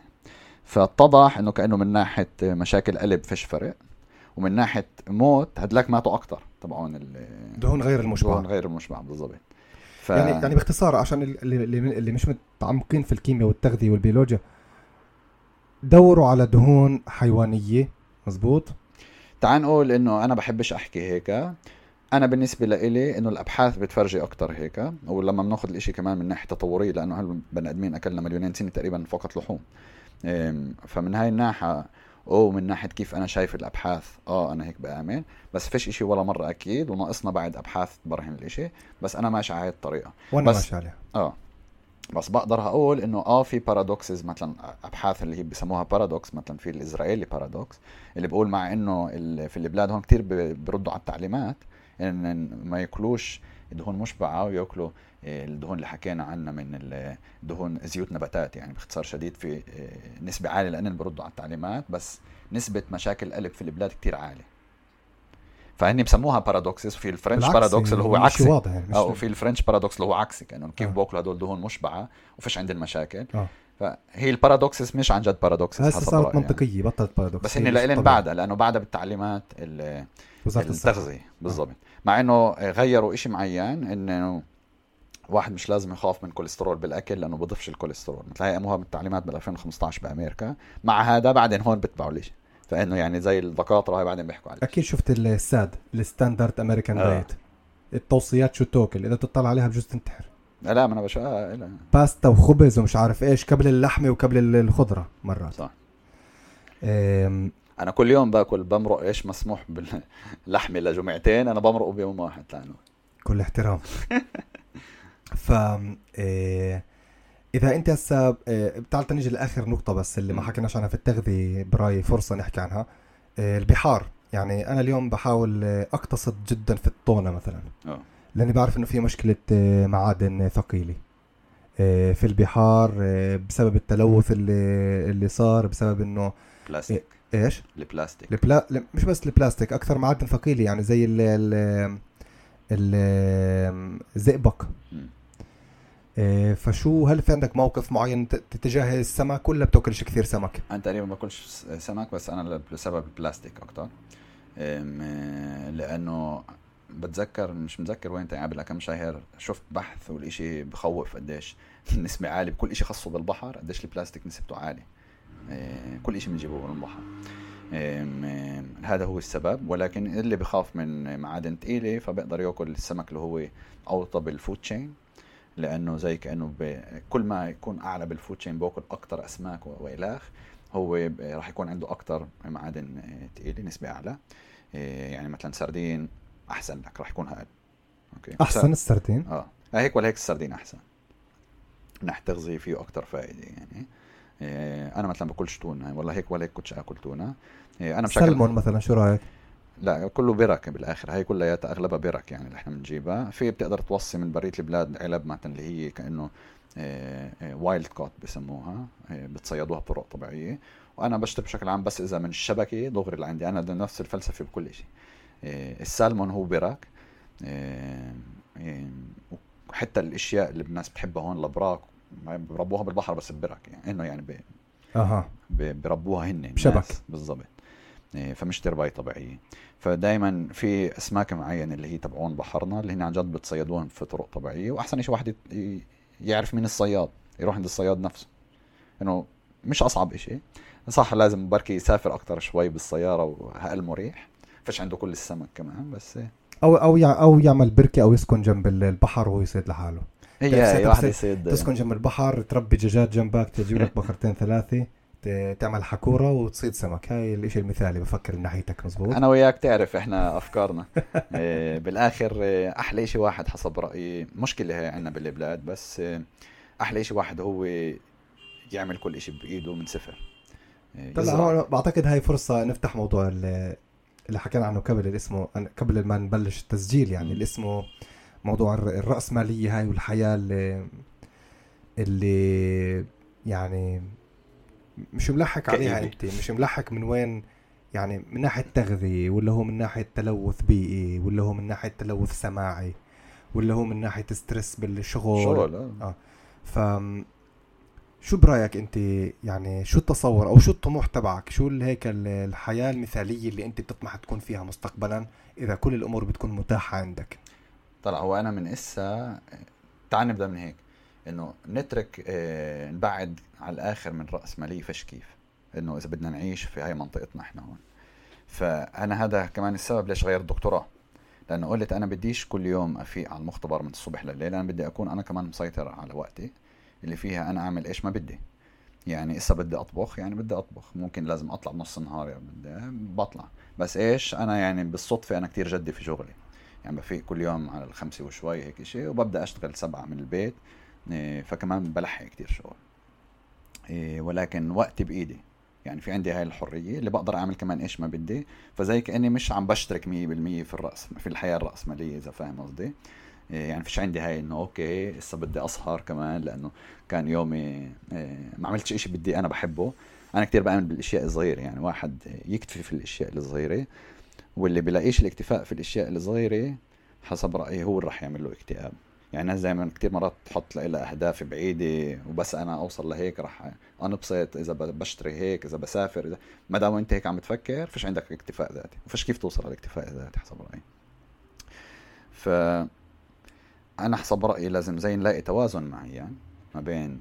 فاتضح إنه كأنه من ناحية مشاكل قلب فيش فرق ومن ناحية موت هدلاك ماتوا أكثر تبعون دهون غير المشبع. دهون غير المشبع بالضبط. ف... يعني يعني باختصار عشان اللي, اللي مش متعمقين في الكيمياء والتغذية والبيولوجيا دوروا على دهون حيوانية مزبوط؟ تعال نقول إنه أنا بحبش أحكي هيك. أنا بالنسبة لإلي إنه الأبحاث بتفرجي أكثر هيك ولما بناخذ الإشي كمان من ناحية تطورية لأنه هالبني آدمين اكلنا مليونين سنة تقريبا فقط لحوم. فمن هاي الناحية أو من ناحية كيف أنا شايف الأبحاث آه أنا هيك بآمن. بس فيش إشي ولا مرة أكيد وناقصنا بعد أبحاث تبرهن الإشي. بس أنا ماشي على هاي الطريقة. وأنا ماشي عليها. آه. بس بقدر أقول إنه آه في paradoxes مثلا أبحاث اللي هي بسموها paradox مثلا في الإسرائيلي paradox اللي بقول مع إنه في البلاد هون كتير بردوا على التعليمات ان ما يأكلوش دهون مشبعه ويأكلوا آه، الدهون اللي حكينا عنها من دهون زيوت نباتات يعني باختصار شديد في آه، نسبة عالية لأن بردوا على التعليمات بس نسبة مشاكل القلب في البلاد كتير عالية. فهني بسموها paradoxes وفي ال French paradox اللي هو عكسي. واضح يعني أو في ال French paradox اللي هو عكسي كانه كيف آه. بوكلوا هدول دهون مشبعة وفيش عندهم مشاكل آه. فهي ال paradoxes مش عن جد paradoxes هسه صارت يعني. منطقية بطلت paradox بس هن لإلن بعدها لأنه بعدها بالتعليمات التغذية بالضبط. آه. مع إنه غيروا شيء معين إنه واحد مش لازم يخاف من كوليسترول بالأكل لأنه بضيفش الكوليسترول مثل هي أموها بالتعليمات بال 2015 بأمريكا. مع هذا بعدين هون بتبعوا ليش فإنه يعني زي الدكاترة هاي بعدين بيحكوا عليه أكيد شفت ال SAD ال standard American آه. diet التوصيات شو تاكل إذا تطلع عليها بجوز تنتحر. لا ما أنا بش آه لا. باستا وخبز ومش عارف إيش قبل اللحمة وقبل الخضرة مرات. صح. أنا كل يوم باكل بمرق إيش مسموح باللحمة لجمعتين أنا بمرقه بيوم واحد لأنه. كل احترام. ف إيه إذا أنت هسه إيه بتعال نيجي لآخر نقطة بس اللي ما حكيناش عنها في التغذية برأيي فرصة نحكي عنها. إيه البحار. يعني أنا اليوم بحاول أقتصد جدا في الطونة مثلا. أوه. لأني بعرف إنه في مشكلة معادن ثقيلة. في البحار بسبب التلوث اللي اللي صار بسبب إنه بلاستيك. إيش؟ البلاستيك. البلا... مش بس البلاستيك أكثر معادن ثقيلة. يعني زي ال ال الزئبق فشو هل في عندك موقف معين تجاه السمك ولا بتاكلش كثير سمك؟ أنا تقريبا ما باكلش سمك بس أنا بسبب البلاستيك أكثر لأنه بتذكر مش متذكر وين قبل كم شهر شفت بحث والإشي بخوف قديش النسبة عالية بكل إشي خاصه بالبحر قديش البلاستيك نسبته عالية. إيه، كل إشي بنجيبه من البحر. هذا هو السبب. ولكن اللي بخاف من معادن ثقيله فبيقدر يأكل السمك اللي هو اوطى بال food chain لأنه زي كأنه كل ما يكون أعلى بال food chain باكل أكثر أسماك وإلخ هو راح يكون عنده أكثر معادن ثقيله نسبة أعلى. إيه، يعني مثلا سردين أحسن لك راح يكون هذا أوكي؟ أحسن السردين؟ آه. هيك ولا هيك السردين أحسن. من ناحيه تغذيه فيه أكثر فائدة يعني. أنا مثلا باكلش تونة والله هيك ولا هيك كنتش آكل تونة. أنا باكل سلمون مثلا شو رأيك؟ لا كله برك بالآخر. هي كلياتها أغلبها برك يعني اللي إحنا بنجيبها. في بتقدر توصي من بريه البلاد علب مثلا اللي هي كأنه wild caught بسموها إيه بتصيدوها بطرق طبيعية. وأنا بشتري بشكل عام بس إذا من الشبكة دغري اللي عندي. أنا نفس الفلسفة بكل شيء السالمون هو برك. وحتى الأشياء اللي الناس بتحبها هون الأبراك بربوها بالبحر بس ببرك يعني. إنه يعني ب... أها. بربوها هن بشبك. بالضبط. فمش ترباية طبيعية. فدائما في أسماك معينة اللي هي تبعون بحرنا اللي هن عن جد بتصيدوهم في طرق طبيعية. وأحسن شيء واحد يعرف مين الصياد يروح عند الصياد نفسه. إنه مش أصعب شيء صح لازم بركي يسافر أكثر شوي بالسيارة وهقل مريح فيش عنده كل السمك كمان بس أو أو أو يعمل بركة أو يسكن جنب البحر وهو يصيد لحاله. هي هي واحد يصيد. تسكن جنب البحر تربي دجاج جنبك تجيب لك بقرتين ثلاثة. تعمل حكورة وتصيد سمك. هاي الشيء المثالي بفكر من ناحيتك مزبوط. أنا وياك تعرف إحنا أفكارنا. إيه، بالآخر إيه، أحلى شيء واحد حسب رأيي. مشكلة هي عندنا بالبلاد بس إيه، أحلى شيء واحد هو يعمل كل شيء بإيده من صفر. طلع هون بعتقد هاي فرصة نفتح موضوع اللي حكينا عنه قبل اللي اسمه قبل ما نبلش التسجيل يعني اللي اسمه موضوع الرأسمالية هاي والحياة اللي اللي يعني مش ملحق عليها أنت مش ملحق من وين يعني من ناحية تغذية ولا هو من ناحية تلوث بيئي ولا هو من ناحية تلوث سماعي ولا هو من ناحية stress بالشغل. شغل آه, آه. ف شو برأيك أنت؟ يعني شو التصور أو شو الطموح تبعك؟ شو هيك الحياة المثالية اللي أنت بتطمح تكون فيها مستقبلا إذا كل الأمور بتكون متاحة عندك؟ طلع هو أنا من إسا تعال نبدأ من هيك. إنه نترك آه نبعد على الآخر من راسماليه فش كيف؟ إنه إذا بدنا نعيش في هاي منطقتنا إحنا هون. فأنا هذا كمان السبب ليش غيرت الدكتوراه لأنه قلت أنا بديش كل يوم أفيق على المختبر من الصبح لليل أنا بدي أكون أنا كمان مسيطر على وقتي اللي فيها أنا أعمل إيش ما بدي. يعني إسا بدي أطبخ يعني بدي أطبخ. ممكن لازم أطلع بنص النهار يعني بطلع. بس إيش؟ أنا يعني بالصدفة أنا كتير جدي في شغلي. يعني بفيق كل يوم على الخمسة وشوي هيك شيء وببدأ أشتغل سبعة من البيت. فكمان بلحق كتير شغل. إيه، ولكن وقتي بإيدي. يعني في عندي هاي الحرية اللي بقدر أعمل كمان إيش ما بدي. فزي كأني مش عم بشترك 100% في الرأس في الحياة الرأسمالية إذا فاهم قصدي. إيه، يعني فيش عندي هاي إنه أوكي هسه بدي أسهر كمان لأنه كان يومي ما عملتش إشي بدي أنا بحبه. أنا كتير بامن بالإشياء الصغيرة يعني واحد يكتفي في الإشياء الصغيرة واللي بلاقيش الاكتفاء في الإشياء الصغيرة حسب رأيي هو اللي رح يعمل له اكتئاب. يعني الناس دائما كثير مرات تحط لها اهداف بعيدة وبس أنا أوصل لهيك رح أنبسط إذا بشتري هيك إذا بسافر إذا ما دام أنت هيك عم تفكر فيش عندك اكتفاء ذاتي وفيش كيف توصل للاكتفاء الذاتي حسب رأيي. ف أنا حسب رأيي لازم زي نلاقي توازن معين ما بين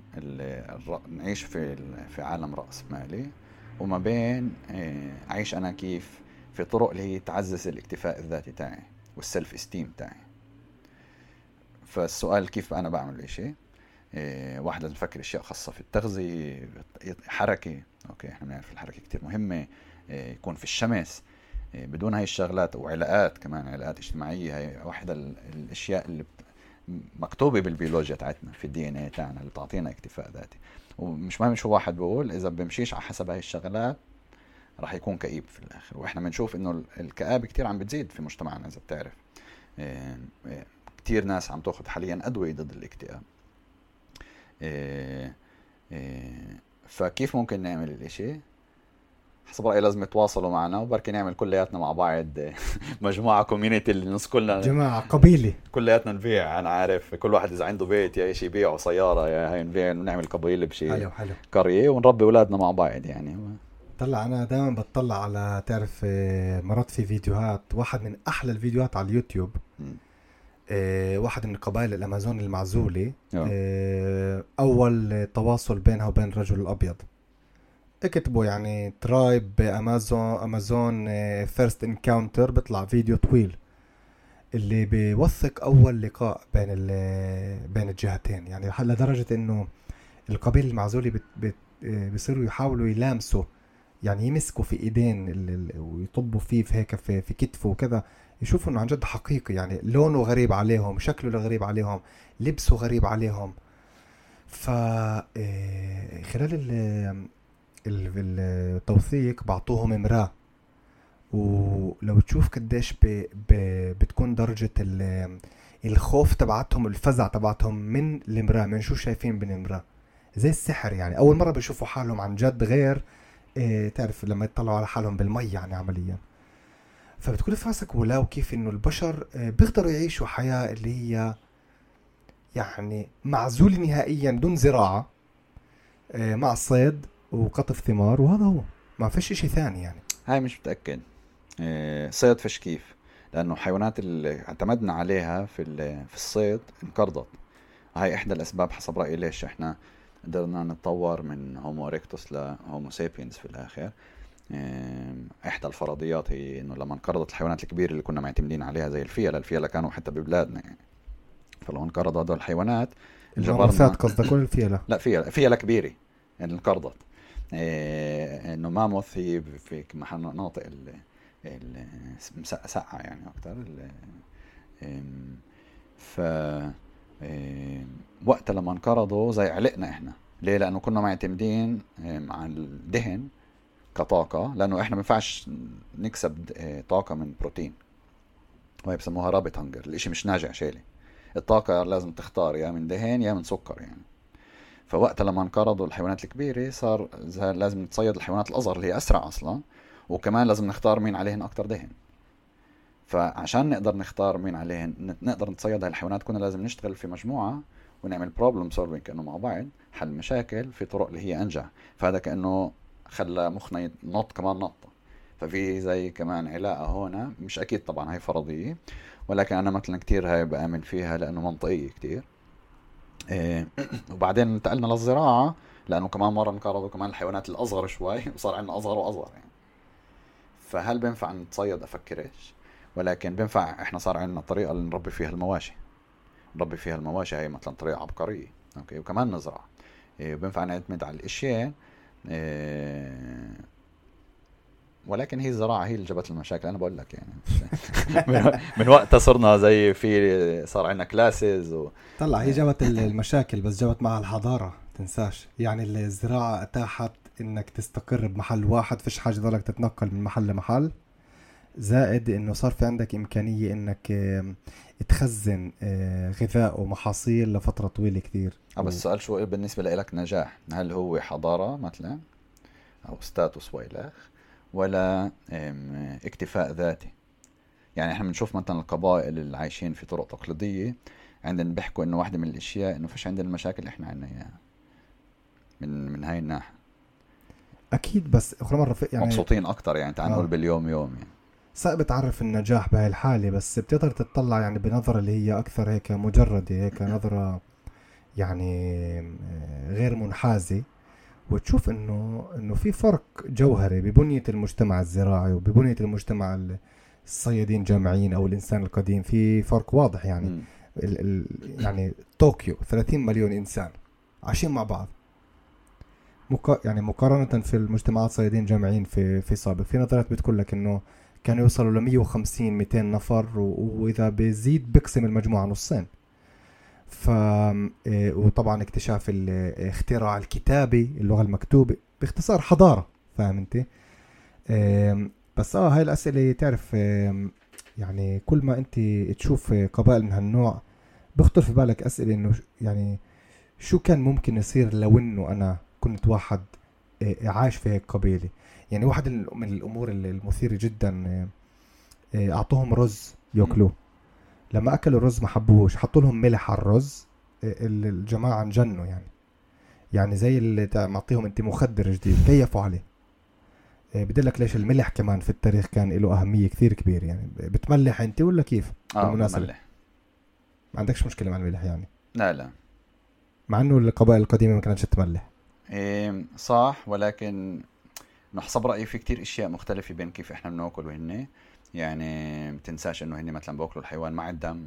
نعيش في في عالم رأس مالي وما بين آه، أعيش أنا كيف في طرق اللي هي تعزز الاكتفاء الذاتي تاعي وال self esteem تاعي. فالسؤال كيف أنا بعمل الاشي إيه واحد لازم يفكر أشياء خاصة في التغذية حركة أوكي إحنا بنعرف الحركة كتير مهمة إيه يكون في الشمس إيه بدون هاي الشغلات وعلاقات كمان علاقات اجتماعية هي واحدة الأشياء اللي مكتوبة بالبيولوجيا تاعتنا في الدي إن اي تاعنا اللي بتعطينا اكتفاء ذاتي. ومش مهم شو واحد بقول إذا بمشيش على حسب هاي الشغلات راح يكون كئيب في الآخر. وإحنا بنشوف إنه الكآبة كتير عم بتزيد في مجتمعنا إذا بتعرف. إيه، إيه، كتير ناس عم تاخذ حاليا أدوية ضد الاكتئاب. إيه إيه فكيف ممكن نعمل الإشي؟ حسب رأيي لازم يتواصلوا معنا وبركي نعمل كلياتنا مع بعض. مجموعة كوميونيتي اللي نص كلنا. جماعة قبيلة. كلياتنا نبيع أنا عارف. كل واحد إذا عنده بيت يا شيء يبيعوا سياره يا هي نبيع ونعمل قبيلة بشيء حلو حلو. قرية ونربي أولادنا مع بعض يعني. طلع أنا دائما بطلع على تعرف آه، مرات في فيديوهات واحد من أحلى الفيديوهات على اليوتيوب. م. آه، واحد من قبائل الأمازون المعزولة آه، أول تواصل بينها وبين الرجل الأبيض. اكتبوا يعني tribe Amazon Amazon first encounter بيطلع فيديو طويل. اللي بيوثق أول لقاء بين بين الجهتين. يعني لدرجة إنه القبيله المعزولة بت بت بيصيروا يحاولوا يلامسوا يعني يمسكوا في إيدين ويطبوا فيه في هيك في, في كتفه وكذا. يشوفوا إنه عن جد حقيقي يعني لونه غريب عليهم شكله غريب عليهم لبسه غريب عليهم. ف آه، خلال التوثيق بعطوهم مراه ولو تشوف قديش ب... ب... بتكون درجة الخوف تبعتهم الفزع تبعتهم من المراه من شو شايفين بالمراه زي السحر يعني. أول مرة بيشوفوا حالهم عن جد غير إيه تعرف لما يطلعوا على حالهم بالمي يعني عمليا. فبتكون في راسك ولو كيف إنه البشر آه، بيقدروا يعيشوا حياة اللي هي يعني معزولة نهائيا دون زراعة آه، مع الصيد وقطف ثمار وهذا هو. ما فيش شيء ثاني يعني. هاي مش متأكد. آه، صيد فيش كيف؟ لأنه الحيوانات اللي اعتمدنا عليها في في الصيد انقرضت. هاي إحدى الأسباب حسب رأيي ليش إحنا قدرنا نتطور من هومو ريكتوس لهومو سيبينز في الآخر. إحدى الفرضيات هي إنه لما انقرضت الحيوانات الكبيرة اللي كنا معتمدين عليها زي الفيله الفيله كانوا حتى ببلادنا يعني. فلو انقرضوا هذول الحيوانات الجبرنا قصدك ولا الفيلة؟ لا فيلة فيلة كبيرة يعني انقرضت. إيه إنه ماموث هي في مناطق المسقعه يعني أكثر ف وقتها لما انقرضوا زي علقنا إحنا. ليه؟ لأنه كنا معتمدين على الدهن. كطاقة لأنه إحنا ما ينفعش نكسب آه، طاقة من بروتين. وهي بسموها rabbit hunger الإشي مش ناجع شيلي الطاقة لازم تختار يا من دهن يا من سكر يعني. فوقتها لما انقرضوا الحيوانات الكبيرة صار لازم نتصيد الحيوانات الأصغر اللي هي أسرع أصلا وكمان لازم نختار مين عليهن أكتر دهن. فعشان نقدر نختار مين عليهن نقدر نتصيد هاي الحيوانات كنا لازم نشتغل في مجموعة ونعمل problem solving كأنه مع بعض حل مشاكل في طرق اللي هي أنجع فهذا كأنه خلى مخنا ينط كمان نطه ففي زي كمان علاقة هون مش أكيد طبعا هي فرضية ولكن أنا مثلا كتير هاي بآمن فيها لأنه منطقية كتير. إيه وبعدين انتقلنا للزراعة لأنه كمان مرة انقرضوا كمان الحيوانات الأصغر شوي وصار عندنا أصغر وأصغر يعني. فهل بينفع نتصيد؟ افكرش ولكن بينفع إحنا صار عندنا طريقة اللي نربي فيها المواشي. نربي فيها المواشي هي مثلا طريقة عبقرية. أوكي وكمان نزرع. إيه بينفع نعتمد على الأشياء ولكن هي الزراعة هي اللي جابت المشاكل. أنا بقول لك يعني. من, وقتها صرنا زي في صار عندنا كلاسز و... طلع هي جابت المشاكل بس جابت معها الحضارة. تنساش. يعني الزراعة اتاحت إنك تستقر بمحل واحد فيش حاجة ضلك تتنقل من محل لمحل. زائد إنه صار في عندك إمكانية إنك تخزن آه، غذاء ومحاصيل لفترة طويلة كثير. آه بس السؤال شو بالنسبة لك نجاح هل هو حضارة مثلا؟ أو ستاتوس وإلخ ولا اكتفاء ذاتي؟ يعني إحنا بنشوف مثلا القبائل اللي عايشين في طرق تقليدية عندنا بيحكوا إنه واحدة من الأشياء إنه فيش عندنا المشاكل اللي إحنا عندنا إياها. من من هاي الناحية. أكيد بس أخرى مرة يعني مبسوطين أكثر يعني تعال نقول آه. باليوم يوم يعني. صعب تعرف النجاح بهاي الحالة بس بتقدر تطلع يعني بنظرة اللي هي أكثر هيك مجردة هيك نظرة يعني آه، غير منحازة. وتشوف إنه إنه في فرق جوهري ببنية المجتمع الزراعي وببنية المجتمع الصيادين جامعين أو الإنسان القديم. في فرق واضح يعني. ال ال يعني طوكيو 30 مليون إنسان عايشين مع بعض. مقا يعني مقارنة في المجتمعات الصيادين جامعين في في سابق في نظريات بتقول لك إنه كانوا يوصلوا ل 150 200 نفر وإذا بيزيد بيقسم المجموعة نصين. ف إيه، وطبعا اكتشاف اختراع الكتابة اللغة المكتوبة باختصار حضارة فاهم أنت؟ إيه، بس آه هاي الأسئلة تعرف إيه، يعني كل ما أنت تشوف قبائل من هالنوع بخطر في بالك أسئلة إنه يعني شو كان ممكن يصير لو إنه أنا كنت واحد عايش في هيك قبيلة؟ يعني واحد من الأمور المثيرة جدا أعطوهم رز يأكلوه. لما أكلوا الرز ما حبوهوش حطوا لهم ملح على الرز الجماعة انجنوا يعني. يعني زي اللي معطيهم أنت مخدر جديد كيفوا عليه؟ بدلك ليش الملح كمان في التاريخ كان له أهمية كثير كبيرة يعني. بتملح أنت ولا كيف؟ آه بملح ما عندكش مشكلة مع الملح يعني؟ لا لا. مع إنه القبائل القديمة ما كانتش تملح. إيه صح ولكن حسب رأيي في كتير أشياء مختلفة بين كيف إحنا بنأكل وهن. يعني ما تنساش إنه هن مثلا باكلوا الحيوان مع الدم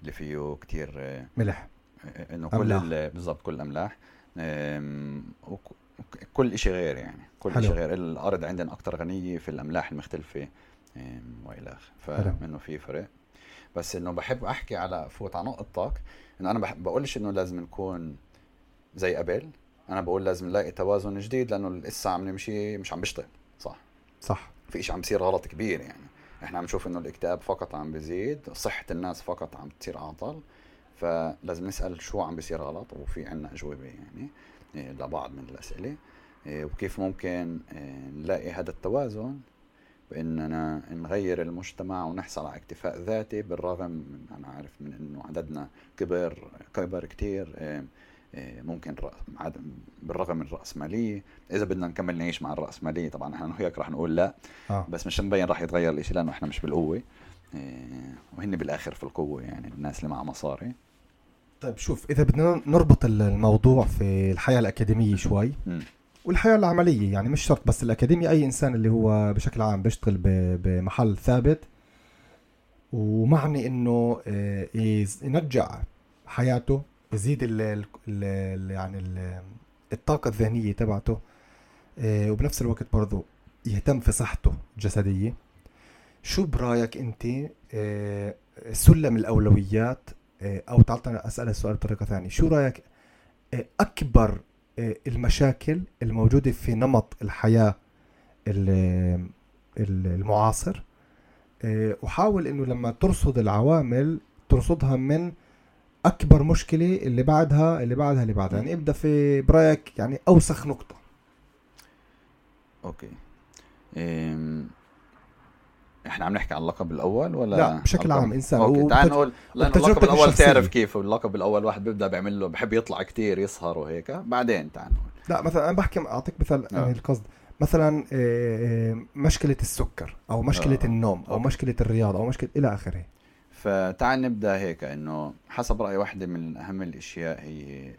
اللي فيه كتير آه، ملح. آه، إنه كل بالضبط كل الأملاح. كل شيء غير يعني. كل شيء غير. الأرض عندنا أكثر غنية في الأملاح المختلفة وإلى آخره. فانه في فرق. بس إنه بحب أحكي على فوت على نقطتك إنه أنا بقولش إنه لازم نكون زي قبل أنا بقول لازم نلاقي توازن جديد لأنه لسه عم نمشي مش عم بيشتغل صح؟ صح. في شيء عم بيصير غلط كبير يعني. إحنا عم نشوف إنه الإكتئاب فقط عم بيزيد صحة الناس فقط عم تصير أعطل فلازم نسأل شو عم بيصير غلط وفي عنا أجوبة يعني إيه، لبعض من الأسئلة. إيه، وكيف ممكن إيه، نلاقي هذا التوازن بإننا نغير المجتمع ونحصل على اكتفاء ذاتي بالرغم من أنا عارف من إنه عددنا كبر كبر كتير إيه، ممكن بالرغم من الرأسمالية إذا بدنا نكمل نعيش مع الرأسمالية طبعا إحنا هيك رح نقول لا آه. بس مش مبين رح يتغير الإشي لأنه إحنا مش بالقوة إيه، وهن بالآخر في القوة يعني الناس اللي معها مصاري طيب شوف إذا بدنا نربط الموضوع في الحياة الأكاديمية شوي م. والحياة العملية يعني مش شرط بس الأكاديمي أي إنسان اللي هو بشكل عام بيشتغل بمحل ثابت ومعني إنه ينجع حياته يزيد ال ال يعني ال الطاقة الذهنية تبعته آه، وبنفس الوقت برضه يهتم في صحته الجسدية. شو برأيك أنت آه، سلم الأولويات آه، أو تعال أسأل السؤال بطريقة ثانية. شو رأيك أكبر المشاكل الموجودة في نمط الحياة المعاصر؟ وحاول إنه لما ترصد العوامل ترصدها من أكبر مشكلة اللي بعدها اللي بعدها اللي بعدها. يعني ابدأ في برأيك يعني أوسخ نقطة. أوكي. إحنا عم نحكي عن اللقب الأول ولا؟ لا بشكل عام إنسان. أوكي تعال نقول لأنه اللقب الأول الشخصية. تعرف كيف اللقب الأول واحد بيبدأ بيعمل له بحب يطلع كتير يسهر وهيك. بعدين تعال نقول. لا مثلا أنا بحكي أعطيك مثال يعني آه. القصد. مثلا مشكلة السكر أو مشكلة آه. النوم أو أوكي. مشكلة الرياضة أو مشكلة إلى آخره. فتعال نبدأ هيك إنه حسب رايي واحدة من أهم الأشياء هي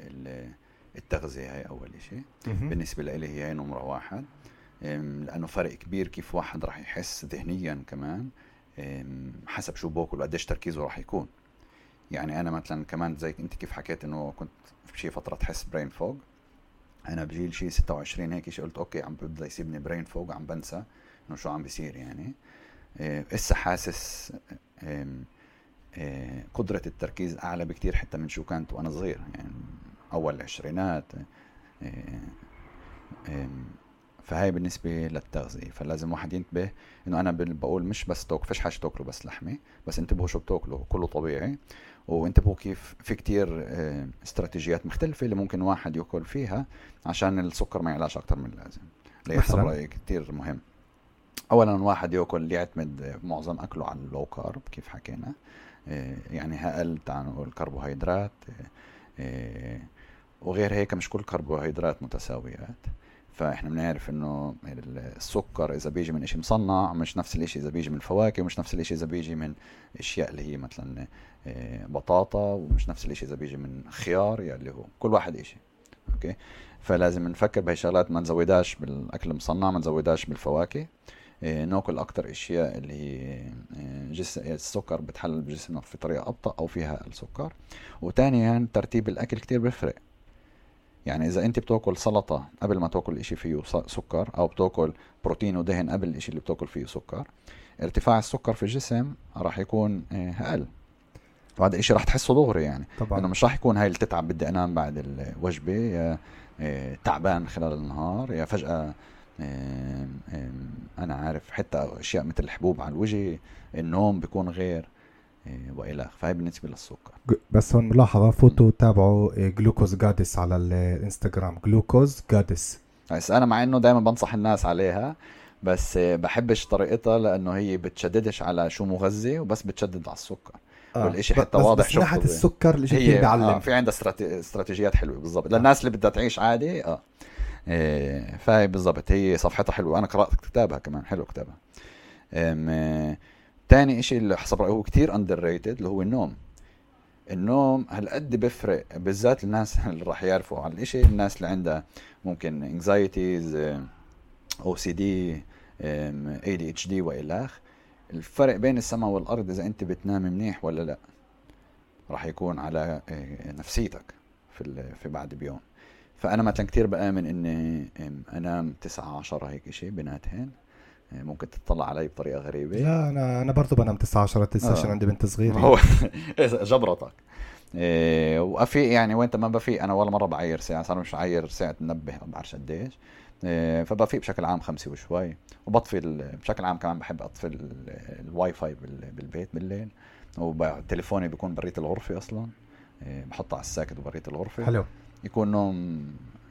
التغذية هي أول شيء بالنسبة لي هي نمره واحد. لأنه فرق كبير كيف واحد راح يحس ذهنيا كمان حسب شو باكل وقديش تركيزه راح يكون. يعني أنا مثلا كمان زي أنت كيف حكيت إنه كنت في شي فترة تحس brain fog أنا بجيل شي 26 هيك شي قلت أوكي عم ببدأ يسيبني brain fog عم بنسى إنه شو عم بيصير يعني. هسه حاسس قدرة التركيز أعلى بكتير حتى من شو كانت وأنا صغير. يعني أول العشرينات آه، فهاي بالنسبة للتغذية. فلازم واحد ينتبه إنه أنا بقول مش بس توك فيش حاجة تاكلوا بس لحمة بس انتبهوا شو بتاكلوا كله طبيعي. وانتبهوا كيف في كتير آه، استراتيجيات مختلفة اللي ممكن واحد يأكل فيها عشان السكر ما يعلاش أكتر من اللازم. اللي يحصل رأيي كتير مهم. اولا واحد يأكل يعتمد معظم أكله على اللو كارب كيف حكينا. آه، يعني أقل تعال نقول كربوهيدرات آه، وغير هيك مش كل كربوهيدرات متساويات. فإحنا بنعرف إنه السكر إذا بيجي من إشي مصنع مش نفس الإشي إذا بيجي من الفواكه ومش نفس الإشي إذا بيجي من أشياء اللي هي مثلا آه، بطاطا ومش نفس الإشي إذا بيجي من خيار يعني هو كل واحد إشي. أوكي؟ فلازم نفكر بهي الشغلات ما نزودهاش بالأكل المصنع ما نزودهاش بالفواكه. آه، ناكل أكتر أشياء اللي هي آه، جس السكر بتحلل بجسمنا في طريقة أبطأ أو فيها السكر. وثانيا ترتيب الأكل كتير بيفرق. يعني إذا أنت بتاكل سلطة قبل ما تاكل إشي فيه سكر أو بتاكل بروتين ودهن قبل الإشي اللي بتاكل فيه سكر ارتفاع السكر في الجسم راح يكون أقل. وهذا الشيء راح تحسه دغري يعني. طبعا. إنه مش راح يكون هاي اللي تتعب بدي انام بعد الوجبة يا تعبان خلال النهار يا فجأة أنا عارف حتى أشياء مثل الحبوب على الوجه النوم بيكون غير إيه، وإلى فهي بالنسبة للسكر. بس هون ملاحظة فوتوا تابعوا جلوكوز جادس على الإنستغرام. جلوكوز جادس. هسه أنا مع إنه دائما بنصح الناس عليها بس بحبش طريقتها لأنه هي بتشددش على شو مغذي وبس بتشدد على السكر. آه. والشيء حتى بس واضح بس ناحية السكر اللي هي بيعلم آه في عندها استراتيجيات حلوة بالضبط. للناس اللي بدها تعيش عادي آه. فهي بالضبط هي صفحتها حلوة. أنا قرأت كتابها كمان حلو كتابها. تاني إشي اللي حسب رأيي هو كتير underrated اللي هو النوم. النوم هالقد بيفرق بالذات الناس اللي راح يعرفوا على الإشي الناس اللي عندها ممكن anxieties أو سي دي اي دي اتش دي وإلخ. الفرق بين السماء والأرض إذا أنت بتنام منيح ولا لا راح يكون على آه، نفسيتك في في بعد بيوم. فأنا مثلا كثير بآمن إني أنام تسعة عشرة هيك شيء بيناتهن يعني ممكن تطلع علي بطريقة غريبة. لا أنا أنا برضه بنام 9 10 9 عشان عندي بنت صغيرة. هو جبرتك. إيه وافيق يعني وانت ما بفيق أنا ولا مرة بعير ساعة صار مش عير ساعة منبه ما بعرفش قديش. إيه فبفيق بشكل عام خمسة وشوي. وبطفي بشكل عام كمان بحب أطفي الواي فاي بالبيت بالليل. وتليفوني بيكون بريت الغرفة أصلا. إيه بحطه على الساكت وبريت الغرفة. حلو. يكون نوم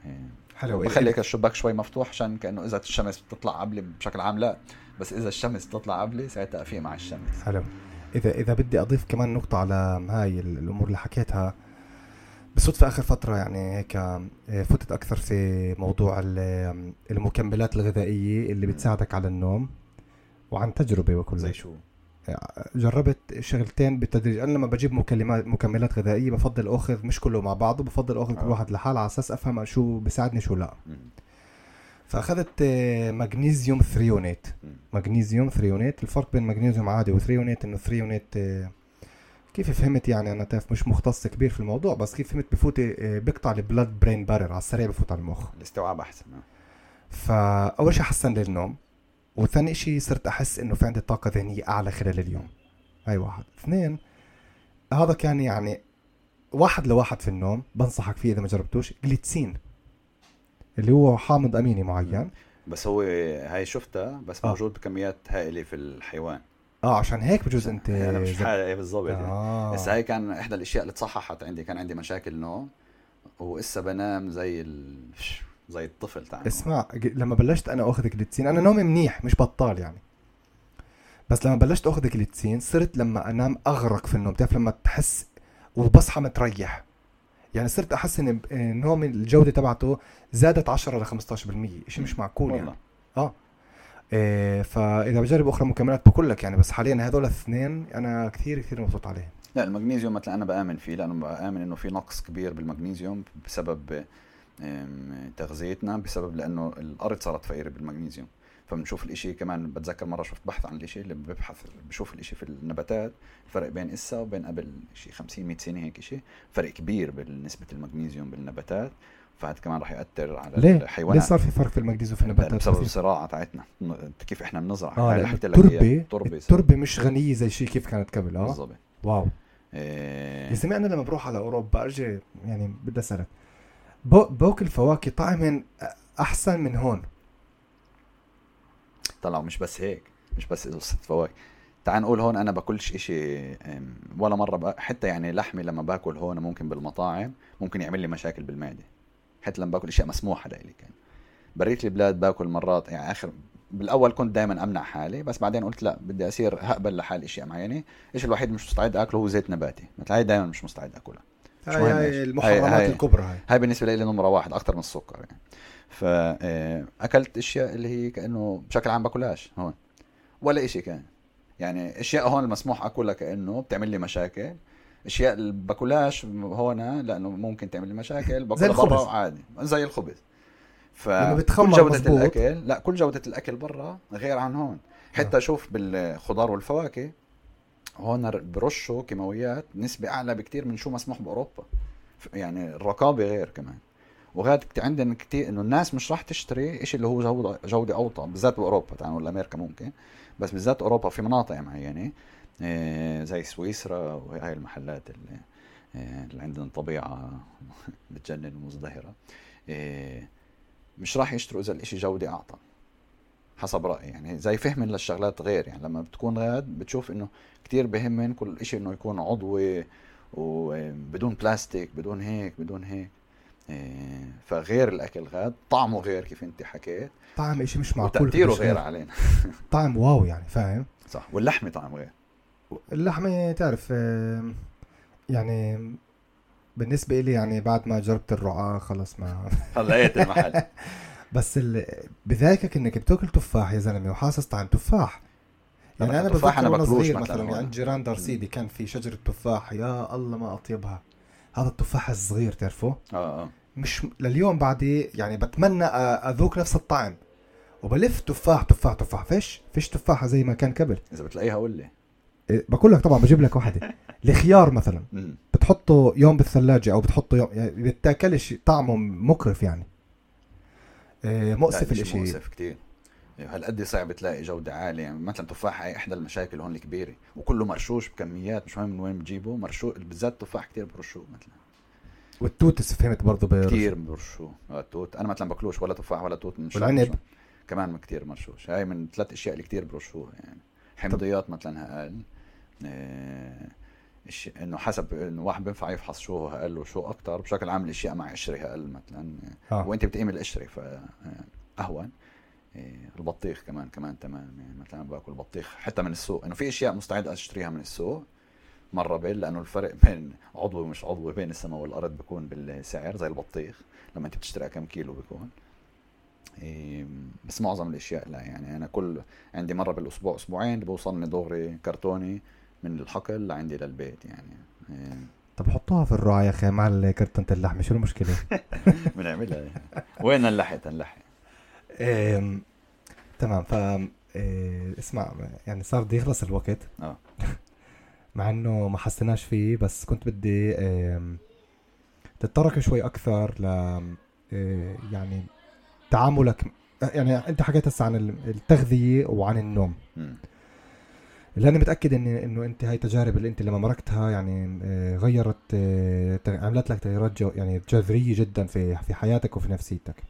إيه. حلو بخلي هيك الشباك شوي مفتوح عشان كأنه إذا الشمس بتطلع قبلي بشكل عام لا بس إذا الشمس بتطلع قبلي ساعتها افيق مع الشمس. حلو. إذا إذا بدي أضيف كمان نقطة على هاي الأمور اللي حكيتها بصدفة آخر فترة يعني هيك آه، فتت أكثر في موضوع المكملات الغذائية اللي بتساعدك على النوم وعن تجربة وكل. زي شو؟ جربت شغلتين بالتدريج. أنا لما بجيب مكملات مكملات غذائية بفضل اخذ مش كله مع بعضه بفضل أخذ كل آه. واحد لحاله على أساس أفهم شو بيساعدني شو لا. فأخذت آه، مغنيسيوم threonate مغنيسيوم threonate الفرق بين مغنيسيوم عادي و threonate إنه threonate آه، كيف فهمت يعني؟ أنا تعرف مش مختص كبير في الموضوع بس كيف فهمت؟ بفوت بيقطع ال blood brain barrier على السريع بفوت على المخ. الاستيعاب أحسن فأول شيء حسن لي النوم. وثاني شيء صرت أحس إنه في عندي طاقة ذهنية أعلى خلال اليوم. هاي واحد. اثنين هذا كان يعني واحد لواحد في النوم بنصحك فيه إذا ما جربتوش جليتسين. اللي هو حامض أميني معين. بس هو هاي شفتها بس آه. موجود بكميات هائلة في الحيوان. آه عشان هيك بجوز أنت أنا مش حالة إيه بالضبط. آه. بس هاي كان إحدى الأشياء اللي تصححت عندي. كان عندي مشاكل نوم وإسا بنام زي ال زي الطفل تعمل اسمع لما بلشت أنا أخذ كليتسين أنا نومي منيح مش بطال يعني. بس لما بلشت أخذ كليتسين صرت لما أنام أغرق في النوم. بتعرف لما تحس وبصحى متريح. يعني صرت أحس إن نومي الجودة تبعته زادت 10 ل 15% شيء مش معقول يعني. آه. إيه فإذا بجرب أخرى مكملات بقول لك يعني بس حاليا هذول الاثنين أنا كثير كثير مبسوط عليهم. لا المغنيسيوم مثلا أنا بآمن فيه لأنه بآمن إنه في نقص كبير بالمغنيسيوم بسبب تغذيتنا بسبب لأنه الأرض صارت فقيرة بالمغنيسيوم. فبنشوف الإشي كمان بتذكر مرة شفت بحث عن الإشي اللي ببحث بشوف الإشي في النباتات الفرق بين إسا وبين قبل شيء 50 100 سنة هيك شيء فرق كبير بالنسبة المغنيسيوم بالنباتات. فهذا كمان راح يأثر على ليه؟ الحيوانات. ليه صار في فرق في المغنيسيوم في النباتات؟ بسبب الزراعه تاعتنا. كيف إحنا بنزرع. آه التربه التربه التربة مش غنية زي شيء كيف كانت قبل آه؟ بالضبط. واو. إيه يا زلمه أنا لما بروح على أوروبا أرجع يعني بدي أسألك. باكل فواكه طعما أحسن من هون. طلع مش بس هيك مش بس قصه فواكه. تعال نقول هون أنا باكلش إشي ولا مرة بقى حتى يعني لحمي لما باكل هون ممكن بالمطاعم ممكن يعمل لي مشاكل بالمعدة. حتى لما باكل أشياء مسموحة لإلي كان. بريت البلاد باكل مرات يعني آخر بالأول كنت دائما أمنع حالي بس بعدين قلت لا بدي أصير هقبل لحالي أشياء معينة. الشيء الوحيد مش مستعد آكله؟ هو زيت نباتي. مثل هاي دائما مش مستعد آكلها. هاي, هاي المحرمات هاي. الكبرى هاي. هاي بالنسبة لي نمرة واحد أكثر من السكر يعني. فاكلت أشياء اللي هي كأنه بشكل عام باكلهاش هون. ولا شيء كان. يعني أشياء هون المسموح أكلها كأنه بتعمل لي مشاكل. أشياء اللي باكلهاش هون لأنه ممكن تعمل لي مشاكل. باكلها برا عادي. زي الخبز. ف كل جودة مزبوط. الأكل لا كل جودة الأكل برا غير عن هون. حتى آه. شوف بالخضار والفواكه هون برشوا كيماويات نسبة أعلى بكتير من شو مسموح بأوروبا. يعني الرقابة غير كمان. وغاد عندنا كتير إنه الناس مش راح تشتري شيء اللي هو جودة, جودة أوطى بالذات بأوروبا تعال نقول أمريكا ممكن. بس بالذات أوروبا في مناطق معينة إيه زي سويسرا وهي المحلات اللي, إيه اللي عندنا طبيعة بتجنن ومزدهرة. إيه مش راح يشتروا إذا الإشي جودة أعطى. حسب رأيي يعني زي فهم للشغلات غير يعني لما بتكون غاد بتشوف إنه كتير بهمن كل إشي إنه يكون عضوي وبدون بلاستيك بدون هيك بدون هيك. إيه فغير الأكل غاد طعمه غير كيف أنت حكيت. طعم إشي مش معقول وتأثيره غير علينا. طعم واو يعني فاهم؟ صح. واللحمة طعم غير. اللحمة تعرف يعني بالنسبة لي يعني بعد ما جربت الرعاة خلص ما خليت المحل. بس بذاكك إنك بتاكل تفاح يا زلمة وحاسس طعم تفاح. يعني أنا بتذكر أنا وأنا صغير مثلا يعني جيران دارسيدي كان في شجرة تفاح يا الله ما أطيبها. هذا التفاح الصغير تعرفه آه آه. مش لليوم بعدي يعني بتمنى أذوق نفس الطعم. وبلف تفاح تفاح تفاح. فيش فيش تفاحة زي ما كان قبل. إذا بتلاقيها قول لي. إيه، بقول لك طبعا بجيب لك واحدة. الخيار مثلا. بتحطه يوم بالثلاجة أو بتحطه يوم يعني بتاكلش طعمه مقرف يعني. مؤسف الإشي. مؤسف كثير هالقد صعب تلاقي جودة عالية. يعني مثلا تفاح هي إحدى المشاكل هون الكبيرة وكله مرشوش بكميات مش مهم من وين بتجيبه مرشوش بالذات التفاح كثير برشوه مثلا. والتوت فهمت برضه برشوه كثير برشوه آه، التوت. أنا مثلا باكلوش ولا تفاح ولا توت من والعنب. كمان كثير مرشوش. هاي من ثلاث أشياء اللي كثير برشوها يعني. حمضيات مثلا أقل إنه حسب إنه واحد بينفع يفحص شو أقل وشو أكثر بشكل عام الأشياء مع قشرة أقل مثلا. آه. وأنت بتقيم القشرة فاهون آه، البطيخ كمان كمان تمام. يعني مثلا باكل بطيخ حتى من السوق. إنه في أشياء مستعد أشتريها من السوق مرة بين لأنه الفرق بين عضوي ومش عضوي بين السماء والأرض بيكون بالسعر زي البطيخ. لما أنت بتشتري كم كيلو بيكون. إيه، بس معظم الأشياء لا. يعني أنا كل عندي مرة بالأسبوع أسبوعين بوصلني دغري كرتوني من الحقل لعندي للبيت يعني. إيه. طب حطوها في الرعاية يا أخي مع كرتونة اللحمة شو المشكلة؟ بنعملها وين اللحت اللحت إيه تمام ف إيه اسمع يعني صار بده يخلص الوقت. آه. مع إنه ما حسيناش فيه بس كنت بدي إيه تتطرق شوي أكثر ل إيه يعني تعاملك يعني أنت حكيت هسه عن التغذية وعن النوم. اللي أنا متأكد ان إنه أنت هاي التجارب اللي أنت لما مركتها يعني آه، غيرت آه، عملت لك تغييرات يعني جذرية جدا في في حياتك وفي نفسيتك.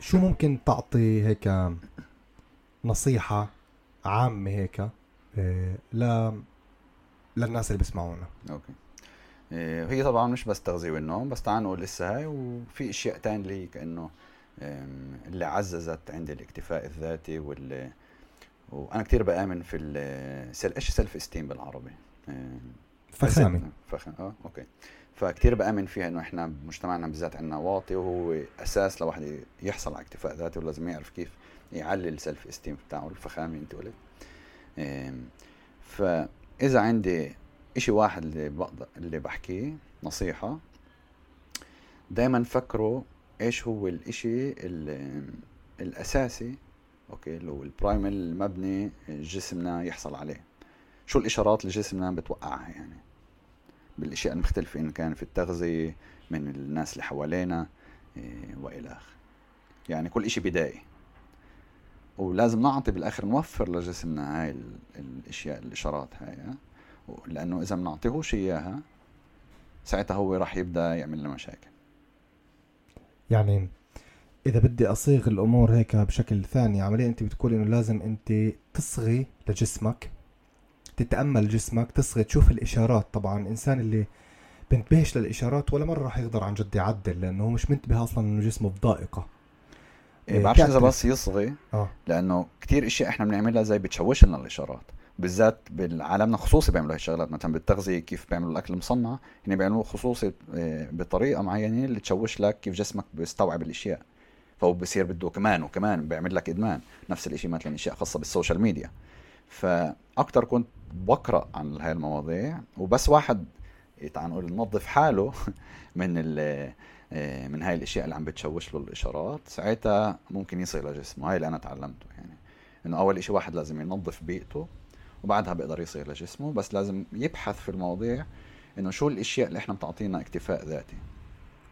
شو ممكن تعطي هيك نصيحة عامة هيك آه، ل للناس اللي بيسمعونا؟ أوكي. هي طبعا مش بس تغذية والنوم بس تعال نقول لسه هاي وفي أشياء تانية اللي كانه اللي عززت عندي الاكتفاء الذاتي واللي وأنا كثير بآمن في ال self إيش self esteem بالعربي؟ فخامة. فخامة. آه أوكي. فكتير بآمن فيها إنه إحنا بمجتمعنا بالذات عندنا واطي وهو أساس لواحد يحصل على اكتفاء ذاتي ولازم يعرف كيف يعلي ال self esteem بتاعه الفخامه أنت قلت. فإذا عندي إشي واحد اللي بقدر اللي بحكيه نصيحة دائما فكروا إيش هو الإشي الأساسي أوكي اللي هو ال prime المبني جسمنا يحصل عليه. شو الإشارات اللي جسمنا بتوقعها يعني؟ بالأشياء المختلفة إن كان في التغذية من الناس اللي حوالينا إيه وإلى اخره يعني كل إشي بدائي. ولازم نعطي بالآخر نوفر لجسمنا هاي الأشياء الإشارات هاي لأنه إذا ما بنعطيهوش إياها ساعتها هو راح يبدأ يعمل لنا مشاكل. يعني إذا بدي أصيغ الأمور هيك بشكل ثاني عمليا أنت بتقول إنه لازم أنت تصغي لجسمك تتأمل جسمك تصغي تشوف الإشارات. طبعا الانسان اللي بنتبهش للإشارات ولا مرة راح يقدر عن جد يعدل لأنه هو مش منتبه أصلا إنه جسمه بضائقة. إيه بعرفش إذا بس يصغي آه. لأنه كتير إشياء إحنا بنعملها زي بتشوش لنا الإشارات. بالذات بالعالمنا خصوصي بيعملوا هاي الشغلات مثلا بالتغذية كيف بيعملوا الأكل المصنع هن بيعملوه خصوصي آه، بطريقة معينة اللي تشوش لك كيف جسمك بيستوعب الإشياء. فهو بصير بده كمان وكمان بيعمل لك إدمان نفس الشيء مثلا إشياء خاصة بال social media. فاكثر كنت بقرأ عن هاي المواضيع وبس واحد تعال نقول ننظف حاله من آه، من هاي الإشياء اللي عم بتشوش له الإشارات ساعتها ممكن يصل لجسمه هاي اللي أنا تعلمته يعني إنه أول شيء واحد لازم ينظف بيئته وبعدها بيقدر يصير لجسمه بس لازم يبحث في المواضيع إنه شو الإشياء اللي إحنا بتعطينا اكتفاء ذاتي.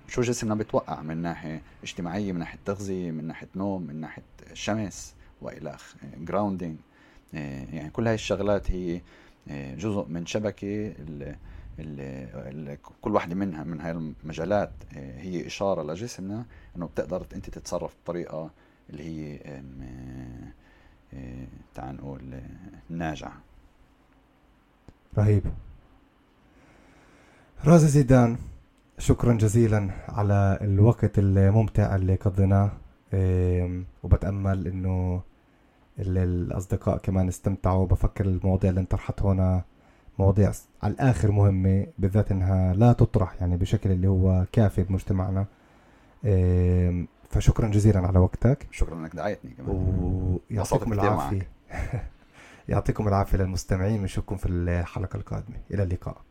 شو جسمنا بتوقع من ناحية اجتماعية من ناحية تغذية من ناحية نوم من ناحية شمس وإلى grounding آه، يعني كل هاي الشغلات هي آه، جزء من شبكة اللي كل واحدة منها من هاي المجالات آه، هي إشارة لجسمنا إنه بتقدر أنت تتصرف بطريقة اللي هي تعال نقول ناجعة. رهيب. رازي زيدان. شكرا جزيلا على الوقت الممتع اللي قضيناه. وبتأمل إنه الأصدقاء كمان استمتعوا. بفكر المواضيع اللي انطرحت هنا مواضيع على الآخر مهمة بالذات إنها لا تطرح يعني بشكل اللي هو كافي بمجتمعنا. فشكرا جزيلا على وقتك. شكرا إنك دعيتني كمان. ويعطيكم العافية. يعطيكم العافية للمستمعين. بنشوفكم في الحلقة القادمة. إلى اللقاء.